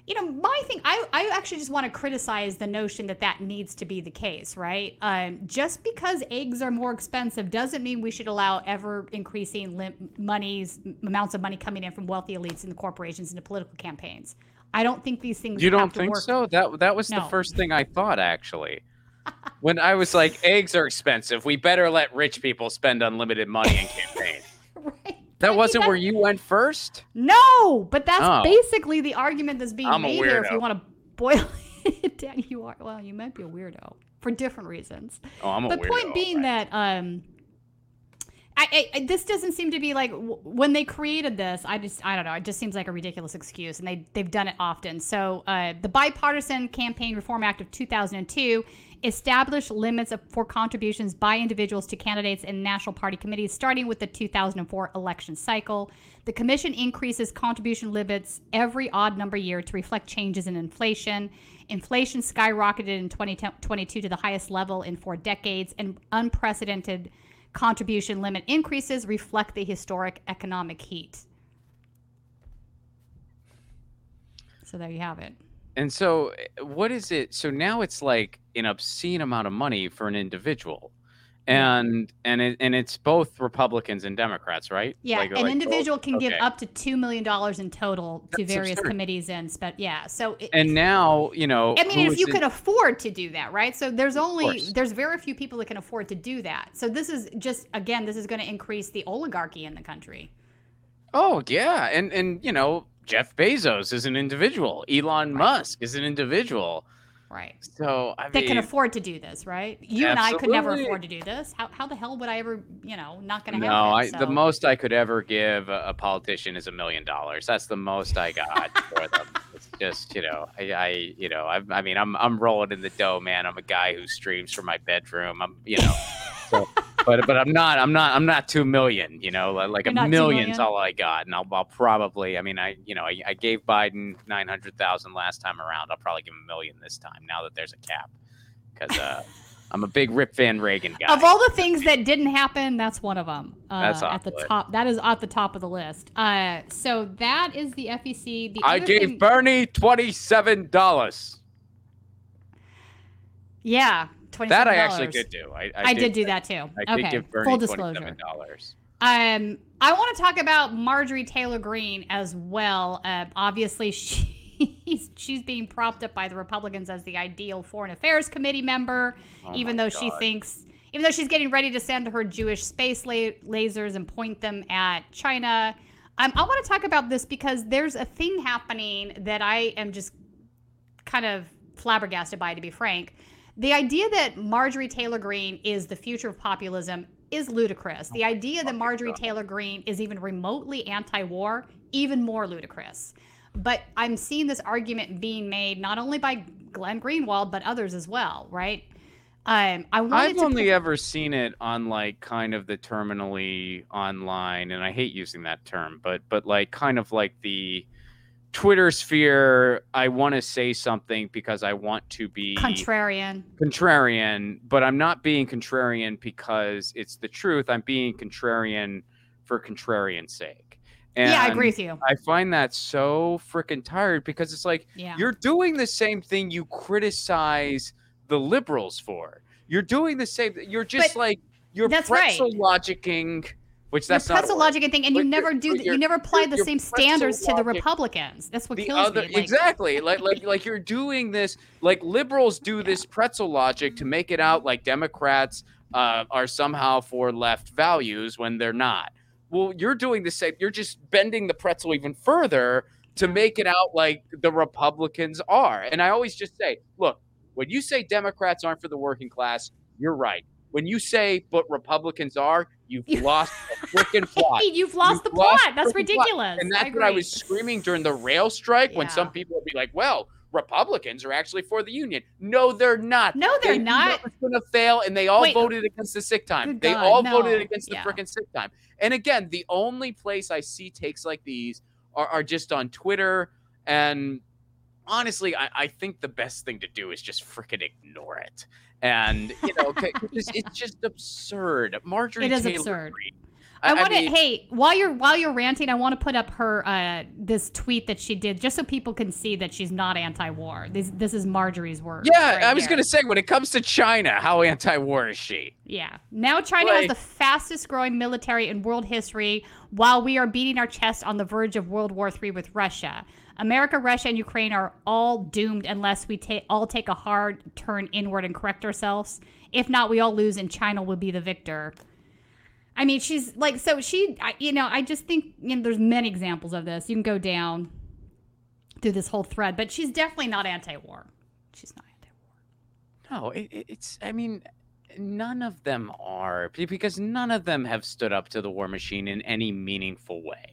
You know, my thing, I, I actually just want to criticize the notion that that needs to be the case, right? Um, just because eggs are more expensive doesn't mean we should allow ever increasing lim- monies, amounts of money coming in from wealthy elites and the corporations into political campaigns. I don't think these things You don't think work. so? That that was No. the first thing I thought actually. [LAUGHS] when I was like, eggs are expensive. We better let rich people spend unlimited money in campaign. [LAUGHS] right? That I wasn't that- where you went first. No, but that's Oh. basically the argument that's being I'm made here. If you want to boil [LAUGHS] it down, you are. Well, you might be a weirdo for different reasons. Oh, I'm a the weirdo. point being that um, I, I, I this doesn't seem to be like w- when they created this. I just I don't know. It just seems like a ridiculous excuse, and they they've done it often. So uh, the Bipartisan Campaign Reform Act of 2002 established limits of, for contributions by individuals to candidates and national party committees starting with the 2004 election cycle. The commission increases contribution limits every odd number year to reflect changes in inflation. Inflation skyrocketed in 2022 to the highest level in four decades, and unprecedented contribution limit increases reflect the historic economic heat. So there you have it. And so, eh, what is it? So now it's like an obscene amount of money for an individual, and and it, and it's both Republicans and Democrats, right? Yeah, Like- an like both- individual can give up to two million dollars in total to That's various absurd. committees and spe- yeah. So it, And now you know. I mean, if you it- could afford to do that, right? So there's only there's very few people that can afford to do that. So this is just again, this is going to increase the oligarchy in the country. Oh yeah, and and you know Jeff Bezos is an individual. Elon Musk is an individual. Right. So I They mean, can afford to do this, right? You and I could never afford to do this. How, how the hell would I ever, you know, not going to No, have I, it, the most I could ever give a, a politician is a million dollars. That's the most I got for them. It's just you know, I, I you know, I, I mean, I'm I'm rolling in the dough, man. I'm a guy who streams from my bedroom. I'm you know, so, [LAUGHS] but but I'm not I'm not I'm not two million. You know, like, You're a million's million? all I got, and I'll, I'll probably. I mean, I you know, I, I gave Biden nine hundred thousand last time around. I'll probably give him a million this time. Now that there's a cap, because uh, [LAUGHS] I'm a big Rip Van Reagan guy. Of all the things that didn't happen, that's one of them. Uh, That's at the top. That is at the top of the list. Uh, so that is the FEC. The I gave thing- Bernie twenty seven dollars. yeah. That I actually did do. I, I, I did do that too. I okay, did give Bernie full disclosure. dollars. Um, I want to talk about Marjorie Taylor Greene as well. Uh, obviously, [LAUGHS] she's she's being propped up by the Republicans as the ideal Foreign Affairs Committee member, Oh even though she thinks, even though she's getting ready to send her Jewish space la- lasers and point them at China. Um, I want to talk about this because there's a thing happening that I am just kind of flabbergasted by, to be frank. The idea that Marjorie Taylor Greene is the future of populism is ludicrous. The idea that Marjorie Taylor Greene is even remotely anti war, even more ludicrous. But I'm seeing this argument being made not only by Glenn Greenwald, but others as well, right? Um, I I've only put- ever seen it on like kind of the terminally online, and I hate using that term, but but like kind of like the Twitter sphere, I want to say something because I want to be Contrarian. contrarian, but I'm not being contrarian because it's the truth. I'm being contrarian for contrarian's sake. And yeah, I agree with you. I find that so freaking tired because it's like Yeah. you're doing the same thing you criticize the liberals for. You're doing the same. You're just But like you're pretzel logicking, which that's a pretzel logic and thing, and you never do. The, you never apply the same standards to the. Republicans. That's what the kills other me. Like, exactly like like like you're doing this like liberals do this pretzel logic to make it out like democrats uh, are somehow for left values when they're not well you're doing the same you're just bending the pretzel even further to make it out like the republicans are and i always just say look when you say democrats aren't for the working class you're right when you say but republicans are you've [LAUGHS] lost the freaking [LAUGHS] plot you've lost You've the plot. That's freaking plot. ridiculous. and that's what I was screaming during the rail strike when some people would be like, well, Republicans are actually for the union. No, they're not. No, they're They not. Was going to fail, and they all Wait. Uh, voted against the sick time. They God, all no. voted against the Yeah. freaking sick time. And again, the only place I see takes like these are, are just on Twitter. And honestly, I, I think the best thing to do is just freaking ignore it. And you know, [LAUGHS] it's, it's just absurd. Marjorie It is Taylor absurd. Greene. I, want to. Hey, while you're while you're ranting, I want to put up her uh, this tweet that she did, just so people can see that she's not anti-war. This this is Marjorie's words. Yeah, right I was going to say, when it comes to China, how anti-war is she? Yeah. Now China Like- has the fastest growing military in world history while we are beating our chest on the verge of World War III with Russia. America, Russia, and Ukraine are all doomed unless we ta- all take a hard turn inward and correct ourselves. If not, we all lose and China will be the victor. I mean, she's like, so she, I, you know, I just think, you know, there's many examples of this. You can go down through this whole thread, but she's definitely not anti war. She's not anti war. No, it, it- it's. I mean, none of them are because none of them have stood up to the war machine in any meaningful way.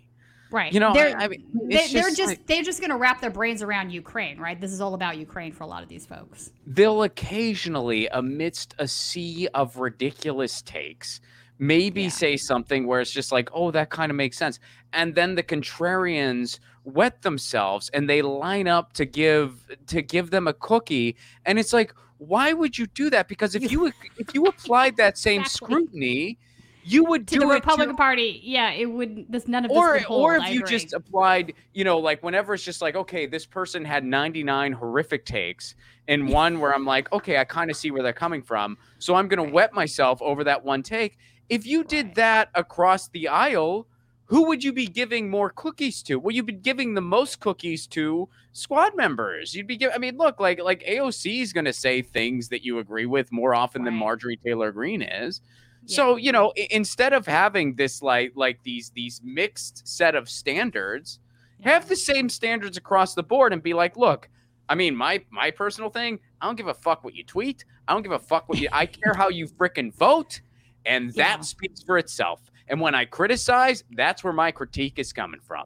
Right. You know, they're, I- I mean, they, they're just just like- they're just going to wrap their brains around Ukraine, right? This is all about Ukraine for a lot of these folks. They'll occasionally, amidst a sea of ridiculous takes, maybe Yeah. say something where it's just like, "Oh, that kind of makes sense," and then the contrarians wet themselves and they line up to give to give them a cookie, and it's like, why would you do that? Because if you if you applied that same Exactly. scrutiny, you would To do the it Republican to Party, yeah, it would. This none of this or hold. or if I you agree. just applied, you know, like whenever it's just like, okay, this person had 99 horrific takes, and [LAUGHS] one where I'm like, okay, I kind of see where they're coming from, so I'm gonna wet myself over that one take. If you did Right. that across the aisle, who would you be giving more cookies to? Well, you'd be giving the most cookies to squad members. You'd be giving. I mean, look, like like AOC is gonna say things that you agree with more often than Marjorie Taylor Greene is. So you know, i- instead of having this like like these these mixed set of standards, have the same standards across the board and be like, look, I mean, my my personal thing, I don't give a fuck what you tweet. I don't give a fuck what you. I care how you frickin' vote, and that Yeah. speaks for itself. And when I criticize, that's where my critique is coming from.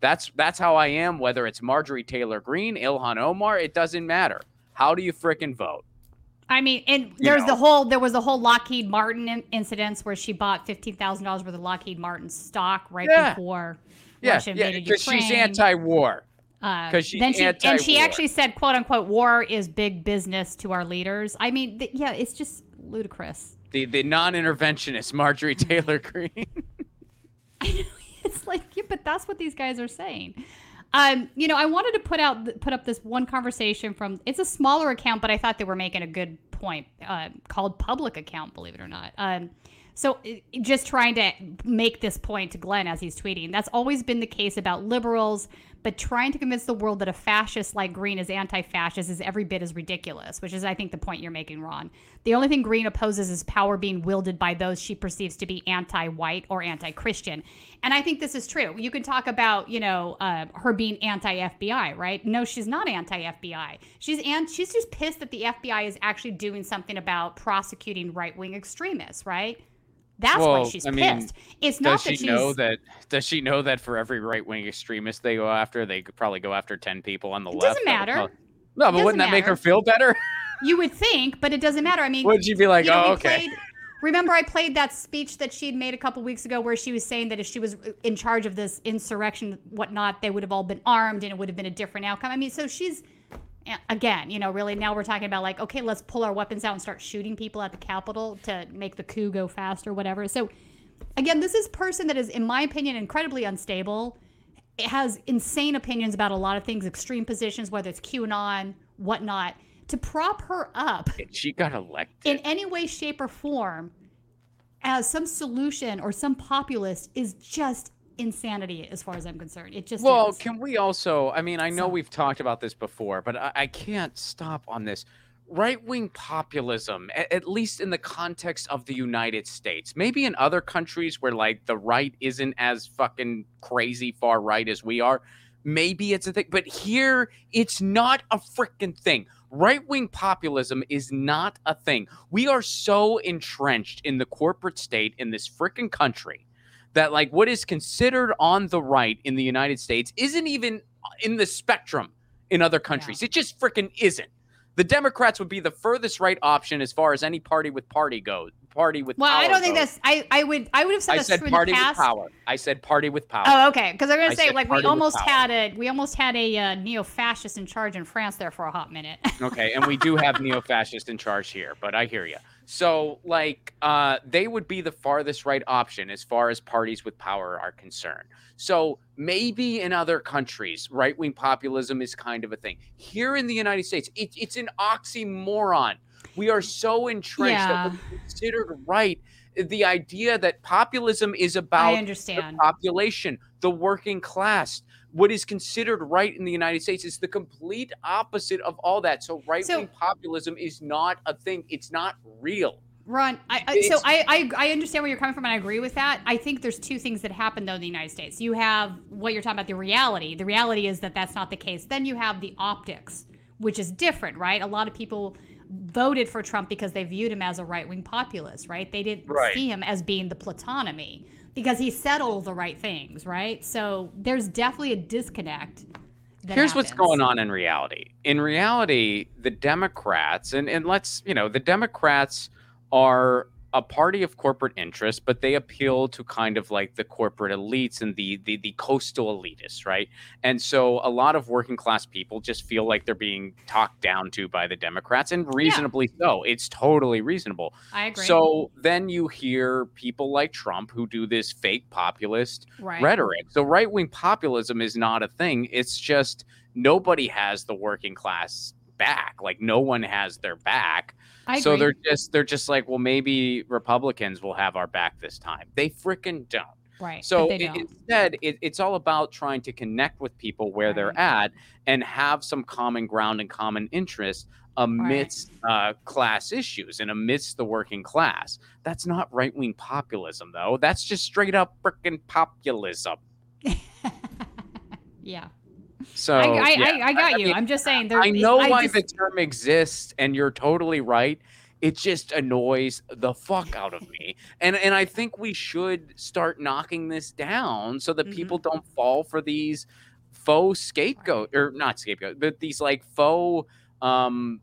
That's that's how I am. Whether it's Marjorie Taylor Greene, Ilhan Omar, it doesn't matter. How do you frickin' vote? I mean, and you there's know. the whole there was the whole Lockheed Martin in- incidents where she bought fifteen thousand dollars worth of Lockheed Martin stock right Yeah. before Yeah, Russia yeah, invaded because Ukraine. she's anti-war. Uh, 'cause she's then she and she actually said, "quote unquote," war is big business to our leaders. I mean, th- yeah, it's just ludicrous. The the non-interventionist Marjorie Taylor Greene. [LAUGHS] I know [LAUGHS] it's like, yeah, but that's what these guys are saying. Um, you know, I wanted to put out put up this one conversation from it's a smaller account, but I thought they were making a good point uh, called public account, believe it or not. Um, so just trying to make this point to Glenn as he's tweeting. That's always been the case about liberals, but trying to convince the world that a fascist like Greene is anti-fascist is every bit as ridiculous, which is I think the point you're making, Ron. The only thing Greene opposes is power being wielded by those she perceives to be anti-white or anti-Christian. And I think this is true. You can talk about, you know, uh, her being anti-FBI, right? No, she's not anti-FBI. She's and she's just pissed that the FBI is actually doing something about prosecuting right-wing extremists, right? That's why she's I mean, pissed. It's not that she she's know that? Does she know that for every right wing extremist they go after, they could probably go after ten people on the It left? doesn't matter. probably- No, but wouldn't that make her feel better? [LAUGHS] you would think, but it doesn't matter. I mean, Would you be like, you know, oh, okay? played [LAUGHS] remember I played that speech that she'd made a couple weeks ago where she was saying that if she was in charge of this insurrection, whatnot, they would have all been armed and it would have been a different outcome. I mean, so she's again, you know, really now we're talking about like, okay, let's pull our weapons out and start shooting people at the Capitol to make the coup go fast or whatever. So again, this is person that is, in my opinion, incredibly unstable. It has insane opinions about a lot of things, extreme positions, whether it's QAnon, whatnot. To prop her up She got elected. in any way, shape, or form as some solution or some populist is just insanity as far as I'm concerned. It just Well, is. can we also? I mean, I know So- we've talked about this before, but I, I can't stop on this. Right wing populism, a- at least in the context of the United States, maybe in other countries where like the right isn't as fucking crazy far right as we are, maybe it's a thing. But here, it's not a freaking thing. Right wing populism is not a thing. We are so entrenched in the corporate state in this freaking country that like what is considered on the right in the United States isn't even in the spectrum in other countries. It just freaking isn't. The Democrats would be the furthest right option as far as any party with party goes. Party with well, power I don't think goes. that's. I, I would I would have said I said party with power. I said party with power. Oh, okay. Because I'm gonna say like we almost had a we almost had a uh, neo-fascist in charge in France there for a hot minute. Okay, and we do have neo-fascist in charge here, but I hear you. So, like, uh, they would be the farthest right option as far as parties with power are concerned. So maybe in other countries, right-wing populism is kind of a thing. Here in the United States, it, it's an oxymoron. We are so entrenched that we're considered right. The idea that populism is about I understand. the population, the working class. What is considered right in the United States is the complete opposite of all that. So right wing populism is not a thing. It's not real. Ron, I, I, so I, I I understand where you're coming from, and I agree with that. I think there's two things that happen though in the United States. You have what you're talking about, the reality. The reality is that that's not the case. Then you have the optics, which is different, right? A lot of people voted for Trump because they viewed him as a right wing populist, right? They didn't Right. see him as being the plutonomy because he said all the right things, right? So there's definitely a disconnect. Here's what's going on in reality. In reality, the Democrats, and, and let's, you know, the Democrats are a party of corporate interest, but they appeal to kind of like the corporate elites and the, the the coastal elitists, right? And so a lot of working class people just feel like they're being talked down to by the Democrats, and reasonably so. It's totally reasonable. I agree. So then you hear people like Trump who do this fake populist Right. rhetoric. So right wing populism is not a thing. It's just nobody has the working class back. Like no one has their back. I so agree. they're just they're just like, well, maybe Republicans will have our back this time. They freaking don't. Right. So but they i- don't. instead, it, it's all about trying to connect with people where they're at and have some common ground and common interest amidst uh, class issues and amidst the working class. That's not right wing populism, though. That's just straight up freaking populism. [LAUGHS] yeah. So I, I, yeah, I, I got you. mean, I'm just saying. There, I know I why just- the term exists, and you're totally right. It just annoys the fuck out of me, and and I think we should start knocking this down so that Mm-hmm. people don't fall for these faux scapegoat or not scapegoat, but these like faux um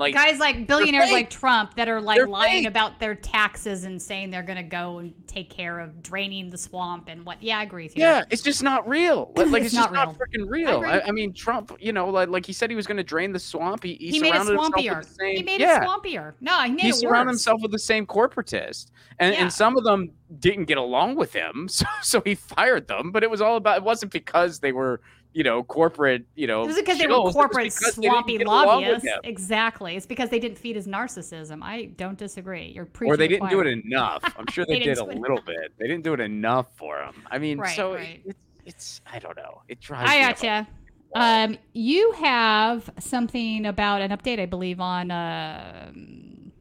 like guys like billionaires like Trump that are like They're lying fake. about their taxes and saying they're gonna go and take care of draining the swamp and what. Yeah, I agree with you. Yeah, it's just not real. [LAUGHS] Like, It's it's, just not not freaking real. agree. I, I mean, Trump, you know, like, like he said he was going to drain the swamp. He, he, He, made it surrounded himself swampier. with the same. he made yeah. it swampier. No, he made he it surrounded worse. himself with the same corporatist, and, Yeah. and some of them didn't get along with him, [LAUGHS] so so he fired them. But it was all about. It wasn't because they were, you know, corporate. You know, It was because they were corporate swampy get along with lobbyists. Exactly. It's because they didn't feed his narcissism. I don't disagree. You're preaching. Or they didn't do it enough. I'm sure [LAUGHS] They they, did a little bit. They didn't do it enough for him. I mean, Right, so right. It, it's it's I don't know. It drives. I gotcha. Um, you have something about an update, I believe, on um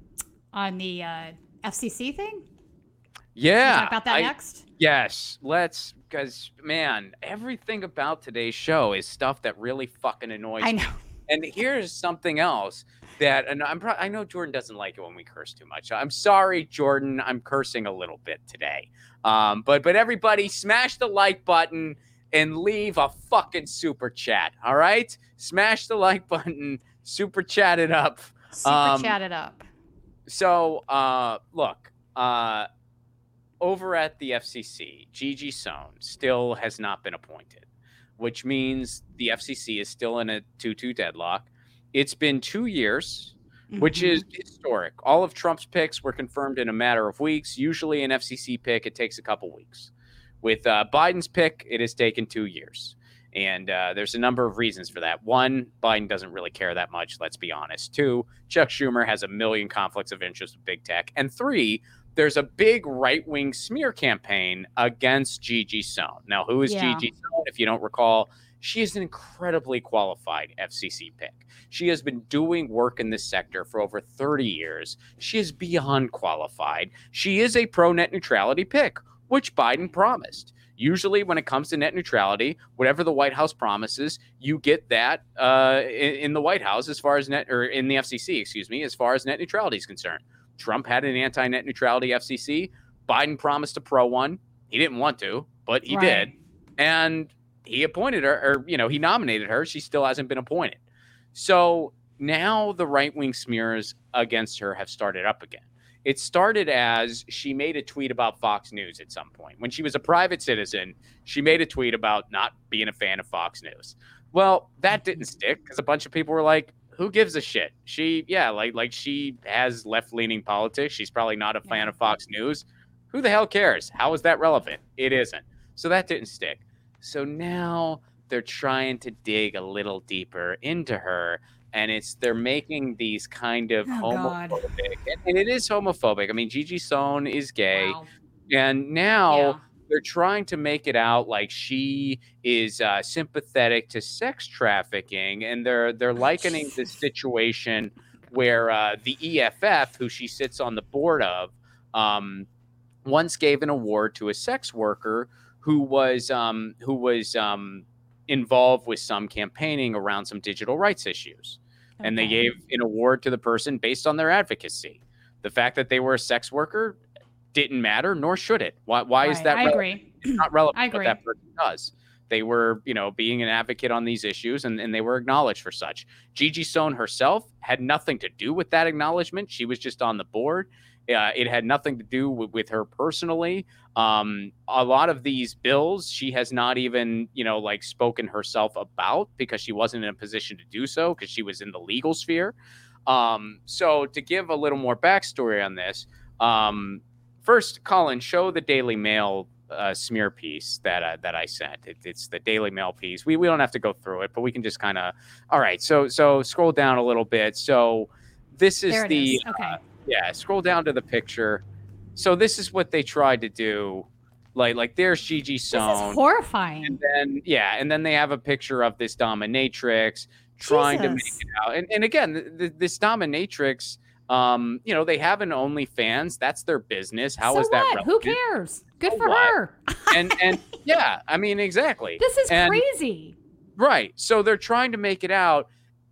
on the uh, FCC thing. Yeah. talk about that I- next? Yes, let's because man, everything about today's show is stuff that really fucking annoys I me. know. And here's something else that and I'm pro- I know Jordan doesn't like it when we curse too much. I'm sorry, Jordan. I'm cursing a little bit today. Um, but but everybody smash the like button and leave a fucking super chat. All right? Smash the like [LAUGHS] button, super chat it up. Super Um, chat it up. So, uh, look, uh, over at the FCC, Gigi Sohn still has not been appointed, which means the FCC is still in a 2 2 deadlock. It's been two years, which Mhm. is historic. All of Trump's picks were confirmed in a matter of weeks. Usually, an FCC pick, it takes a couple weeks. With uh, Biden's pick, it has taken two years. And uh, there's a number of reasons for that. One, Biden doesn't really care that much, let's be honest. Two, Chuck Schumer has a million conflicts of interest with big tech. And three, there's a big right wing smear campaign against Gigi Sohn. Now, who is Yeah. Gigi Sohn? If you don't recall, she is an incredibly qualified FCC pick. She has been doing work in this sector for over 30 years. She is beyond qualified. She is a pro net neutrality pick, which Biden promised. Usually, when it comes to net neutrality, whatever the White House promises, you get that uh, in, in the White House as far as net, or in the FCC, excuse me, as far as net neutrality is concerned. Trump had an anti net neutrality FCC. Biden promised a pro one. He didn't want to, but he Right. did. And he appointed her, or, you know, he nominated her. She still hasn't been appointed. So now the right wing smears against her have started up again. It started as she made a tweet about Fox News at some point. When she was a private citizen, she made a tweet about not being a fan of Fox News. Well, that didn't stick because a bunch of people were like, who gives a shit? She, yeah, like like she has left leaning politics. She's probably not a fan Yeah. of Fox News. Who the hell cares? How is that relevant? It isn't. So that didn't stick. So now they're trying to dig a little deeper into her and it's they're making these kind of Oh, homophobic and, and it is homophobic. I mean Gigi Sohn is gay Wow. and now Yeah. They're trying to make it out like she is uh, sympathetic to sex trafficking, and they're they're likening the [LAUGHS] situation where uh, the EFF, who she sits on the board of, um, once gave an award to a sex worker who was um, who was um, involved with some campaigning around some digital rights issues, and they gave an award to the person based on their advocacy. The fact that they were a sex worker didn't matter, nor should it. Why, why is that? I relevant? agree. It's not relevant [CLEARS THROAT] I what that agree. person does. They were, you know, being an advocate on these issues and, and they were acknowledged for such. Gigi Sohn herself had nothing to do with that acknowledgement. She was just on the board. Uh, it had nothing to do with, with her personally. Um, a lot of these bills, she has not even, you know, like spoken herself about because she wasn't in a position to do so because she was in the legal sphere. Um, so to give a little more backstory on this, um, first, Colin, show the Daily Mail uh, smear piece that uh, that I sent. It, it's the Daily Mail piece. We we don't have to go through it, but we can just kind of. All right, so so scroll down a little bit. So this is the is. Okay. yeah. Scroll down to the picture. So this is what they tried to do. Like like there's Gigi This Sohn. is horrifying. And then yeah, and then they have a picture of this dominatrix trying to make it out. And and again, th- th- this dominatrix, um, you know, they have an OnlyFans. That's their business. How is so that? what? Who cares? Good So for what? her. And and [LAUGHS] yeah, I mean exactly. This is And- crazy. Right. So they're trying to make it out.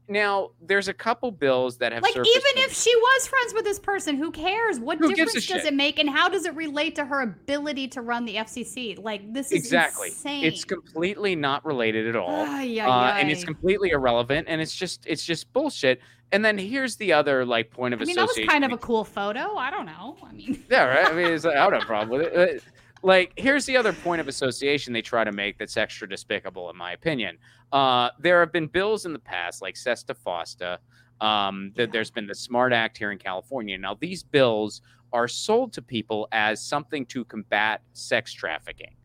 Now, there's a couple bills that have Like even if she was friends with this person, who cares? What Who difference does shit? it make, and how does it relate to her ability to run the FCC? Like this is exactly, insane. it's completely not related at all. Ay, ay, uh, and it's completely irrelevant and it's just it's just bullshit and then here's the other like point of I mean, that was kind of a cool photo. I don't know. I mean, [LAUGHS] yeah right i mean it's like, i don't have a problem with it like here's the other point of association they try to make that's extra despicable in my opinion uh, there have been bills in the past like sesta fosta um, that Yeah. there's been the smart act here in california now these bills are sold to people as something to combat sex trafficking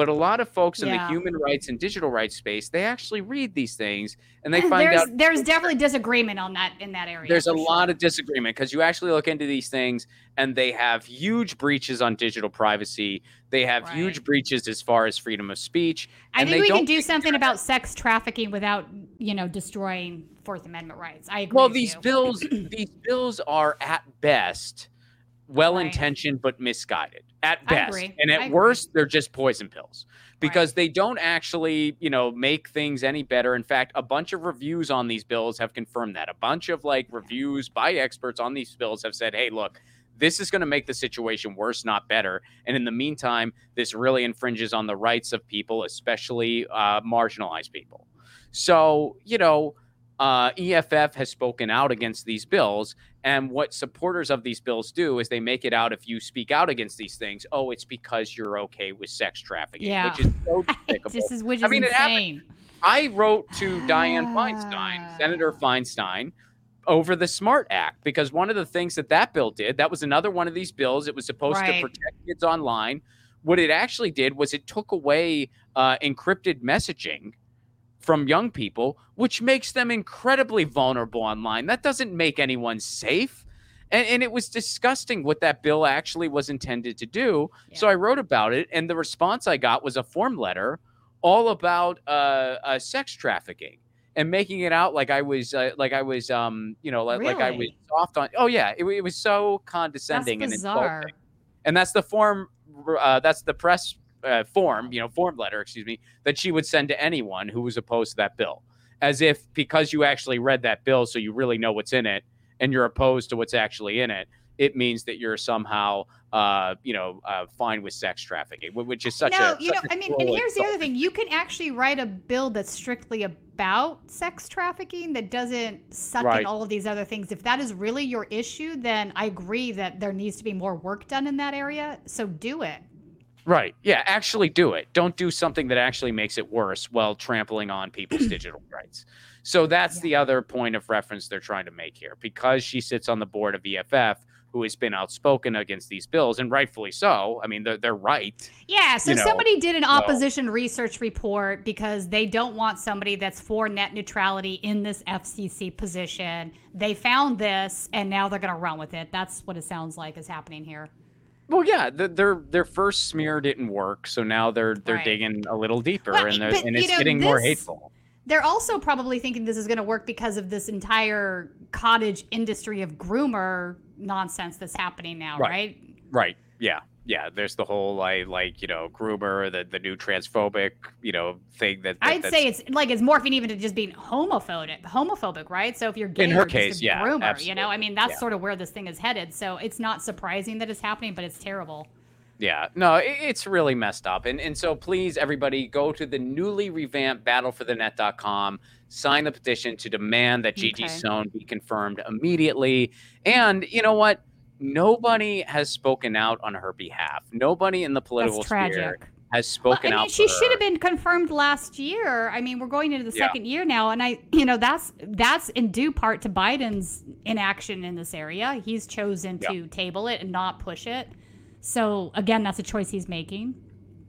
but a lot of folks in the human rights and digital rights space they actually read these things and they find there's out there's definitely disagreement on that in that area. there's a sure. lot of disagreement because you actually look into these things and they have huge breaches on digital privacy. They have huge breaches as far as freedom of speech. I and think we can do something about sex trafficking without, you know, destroying Fourth Amendment rights. I agree. Well, these you. bills, these bills are at best well intentioned but misguided. At best, and at worst, they're just poison pills because they don't actually, you know, make things any better. In fact, a bunch of reviews on these bills have confirmed that. A bunch of like reviews by experts on these bills have said, "Hey, look." This is going to make the situation worse, not better. And in the meantime, this really infringes on the rights of people, especially uh, marginalized people. So, you know, uh, EFF has spoken out against these bills. And what supporters of these bills do is they make it out if you speak out against these things, oh, it's because you're okay with sex trafficking, Yeah. which is so [LAUGHS] this is which is I mean, it insane. I wrote to Dianne Feinstein, Ah. Senator Feinstein, over the SMART Act because one of the things that that bill did, that was another one of these bills. It was supposed Right. to protect kids online. What it actually did was it took away uh, encrypted messaging from young people, which makes them incredibly vulnerable online. That doesn't make anyone safe. And, and it was disgusting what that bill actually was intended to do. So I wrote about it, and the response I got was a form letter all about uh, uh, sex trafficking and making it out like I was uh, like I was um you know like, like I was soft on. Oh yeah, it, it was so condescending and insulting. And that's the form. Uh, that's the press uh, form. You know, form letter. Excuse me. That she would send to anyone who was opposed to that bill, as if because you actually read that bill, so you really know what's in it, and you're opposed to what's actually in it. It means that you're somehow, uh, you know, uh, fine with sex trafficking, which is such no, a. No, you know, I mean, and here's the other thing: you can actually write a bill that's strictly about sex trafficking that doesn't suck Right. in all of these other things. If that is really your issue, then I agree that there needs to be more work done in that area. So do it. Right. Yeah. Actually do it. Don't do something that actually makes it worse while trampling on people's [CLEARS THROAT] digital rights. So that's Yeah. the other point of reference they're trying to make here. Because she sits on the board of EFF, who has been outspoken against these bills, and rightfully so. I mean, they're, they're right. Yeah, so You know, somebody did an so- opposition research report because they don't want somebody that's for net neutrality in this FCC position. They found this and now they're going to run with it. That's what it sounds like is happening here. Well, yeah, the, their their first smear didn't work, so now they're they're Right. digging a little deeper, Well, and but, and it's know, getting more hateful. They're also probably thinking this is going to work because of this entire cottage industry of groomer nonsense that's happening now, Right. right? Right. Yeah. Yeah. There's the whole like like you know groomer, the the new transphobic you know thing that, that I'd say it's like it's morphing even to just being homophobic, homophobic, right? So if you're gay, In her case, yeah, groomer, you know. I mean, that's Yeah. sort of where this thing is headed. So it's not surprising that it's happening, but it's terrible. Yeah, no, it's really messed up. And and so please, everybody, go to the newly revamped battleforthenet.com, sign the petition to demand that Gigi Okay. Sohn be confirmed immediately. And you know what? Nobody has spoken out on her behalf. Nobody in the political sphere has Well, spoken I mean, out. she should have been confirmed last year. I mean, we're going into the Yeah. second year now, and I, you know, that's that's in due part to Biden's inaction in this area. He's chosen Yeah. to table it and not push it. So again, that's a choice he's making.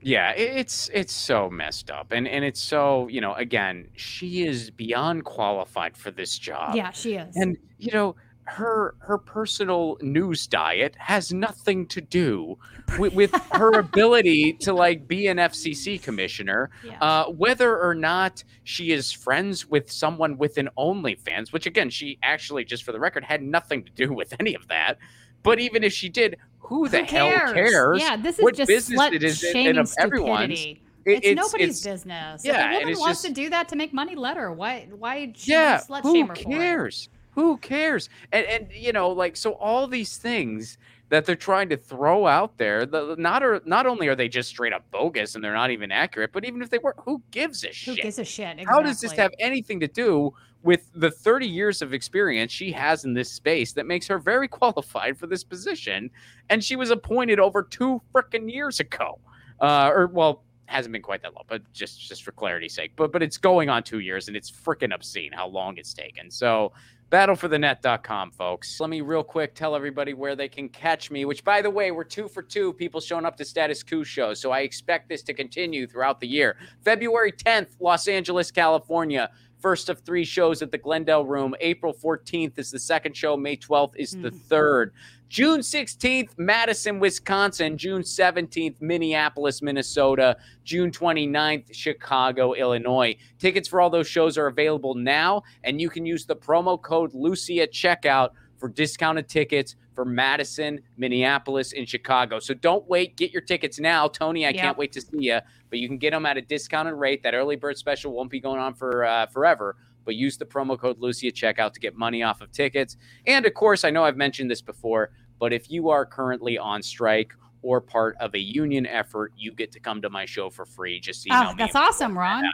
Yeah, it's it's so messed up, and and it's so you know again, she is beyond qualified for this job. yeah, she is. and you know her her personal news diet has nothing to do [LAUGHS] with, with her ability to like be an FCC commissioner. Yeah. Uh, whether or not she is friends with someone with an OnlyFans, which again she actually, just for the record, had nothing to do with any of that. But even if she did, who the Who hell cares? cares? Yeah, this is what just business slut it is in- shaming of everyone's? It- it's, nobody's it's- business. yeah, if a and woman it's wants just- to do that to make money, let her. Why? Why? Yeah who shame her for cares who cares and and you know like so all these things that they're trying to throw out there the, not are not only are they just straight up bogus and they're not even accurate but even if they were who gives a Who shit Who gives a shit? Exactly. how does this have anything to do with the 30 years of experience she has in this space that makes her very [LAUGHS] qualified for this position and she was appointed over two freaking years ago uh or well hasn't been quite that long but just just for clarity's sake but but it's going on two years and it's freaking obscene how long it's taken so battleforthenet.com folks. Let me real quick tell everybody where they can catch me which by the way we're two for two people showing up to Status Coup shows so i expect this to continue throughout the year. February 10th los angeles california. First of three shows at the glendale room. April 14th is the second show. May 12th is the Hmm. third June 16th, Madison, Wisconsin. June 17th, Minneapolis, Minnesota. June 29th, Chicago, Illinois. Tickets for all those shows are available now, and you can use the promo code Lucy at checkout for discounted tickets for Madison, Minneapolis, and Chicago. So don't wait. Get your tickets now. Tony, I Yep. can't wait to see you, but you can get them at a discounted rate. That early bird special won't be going on for uh, forever but use the promo code Lucy at checkout to get money off of tickets. And of course, I know I've mentioned this before, but if you are currently on strike or part of a union effort, you get to come to my show for free. Just email Oh, that's awesome, Ron.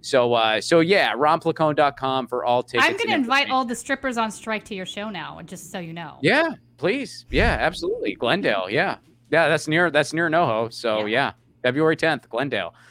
So uh, so yeah, ronplacone.com for all tickets. I'm going to invite all the strippers on strike to your show now, just so you know. Yeah, please. Yeah, absolutely. Glendale. Yeah. Yeah, that's near that's near NoHo. So yeah. February 10th, Glendale.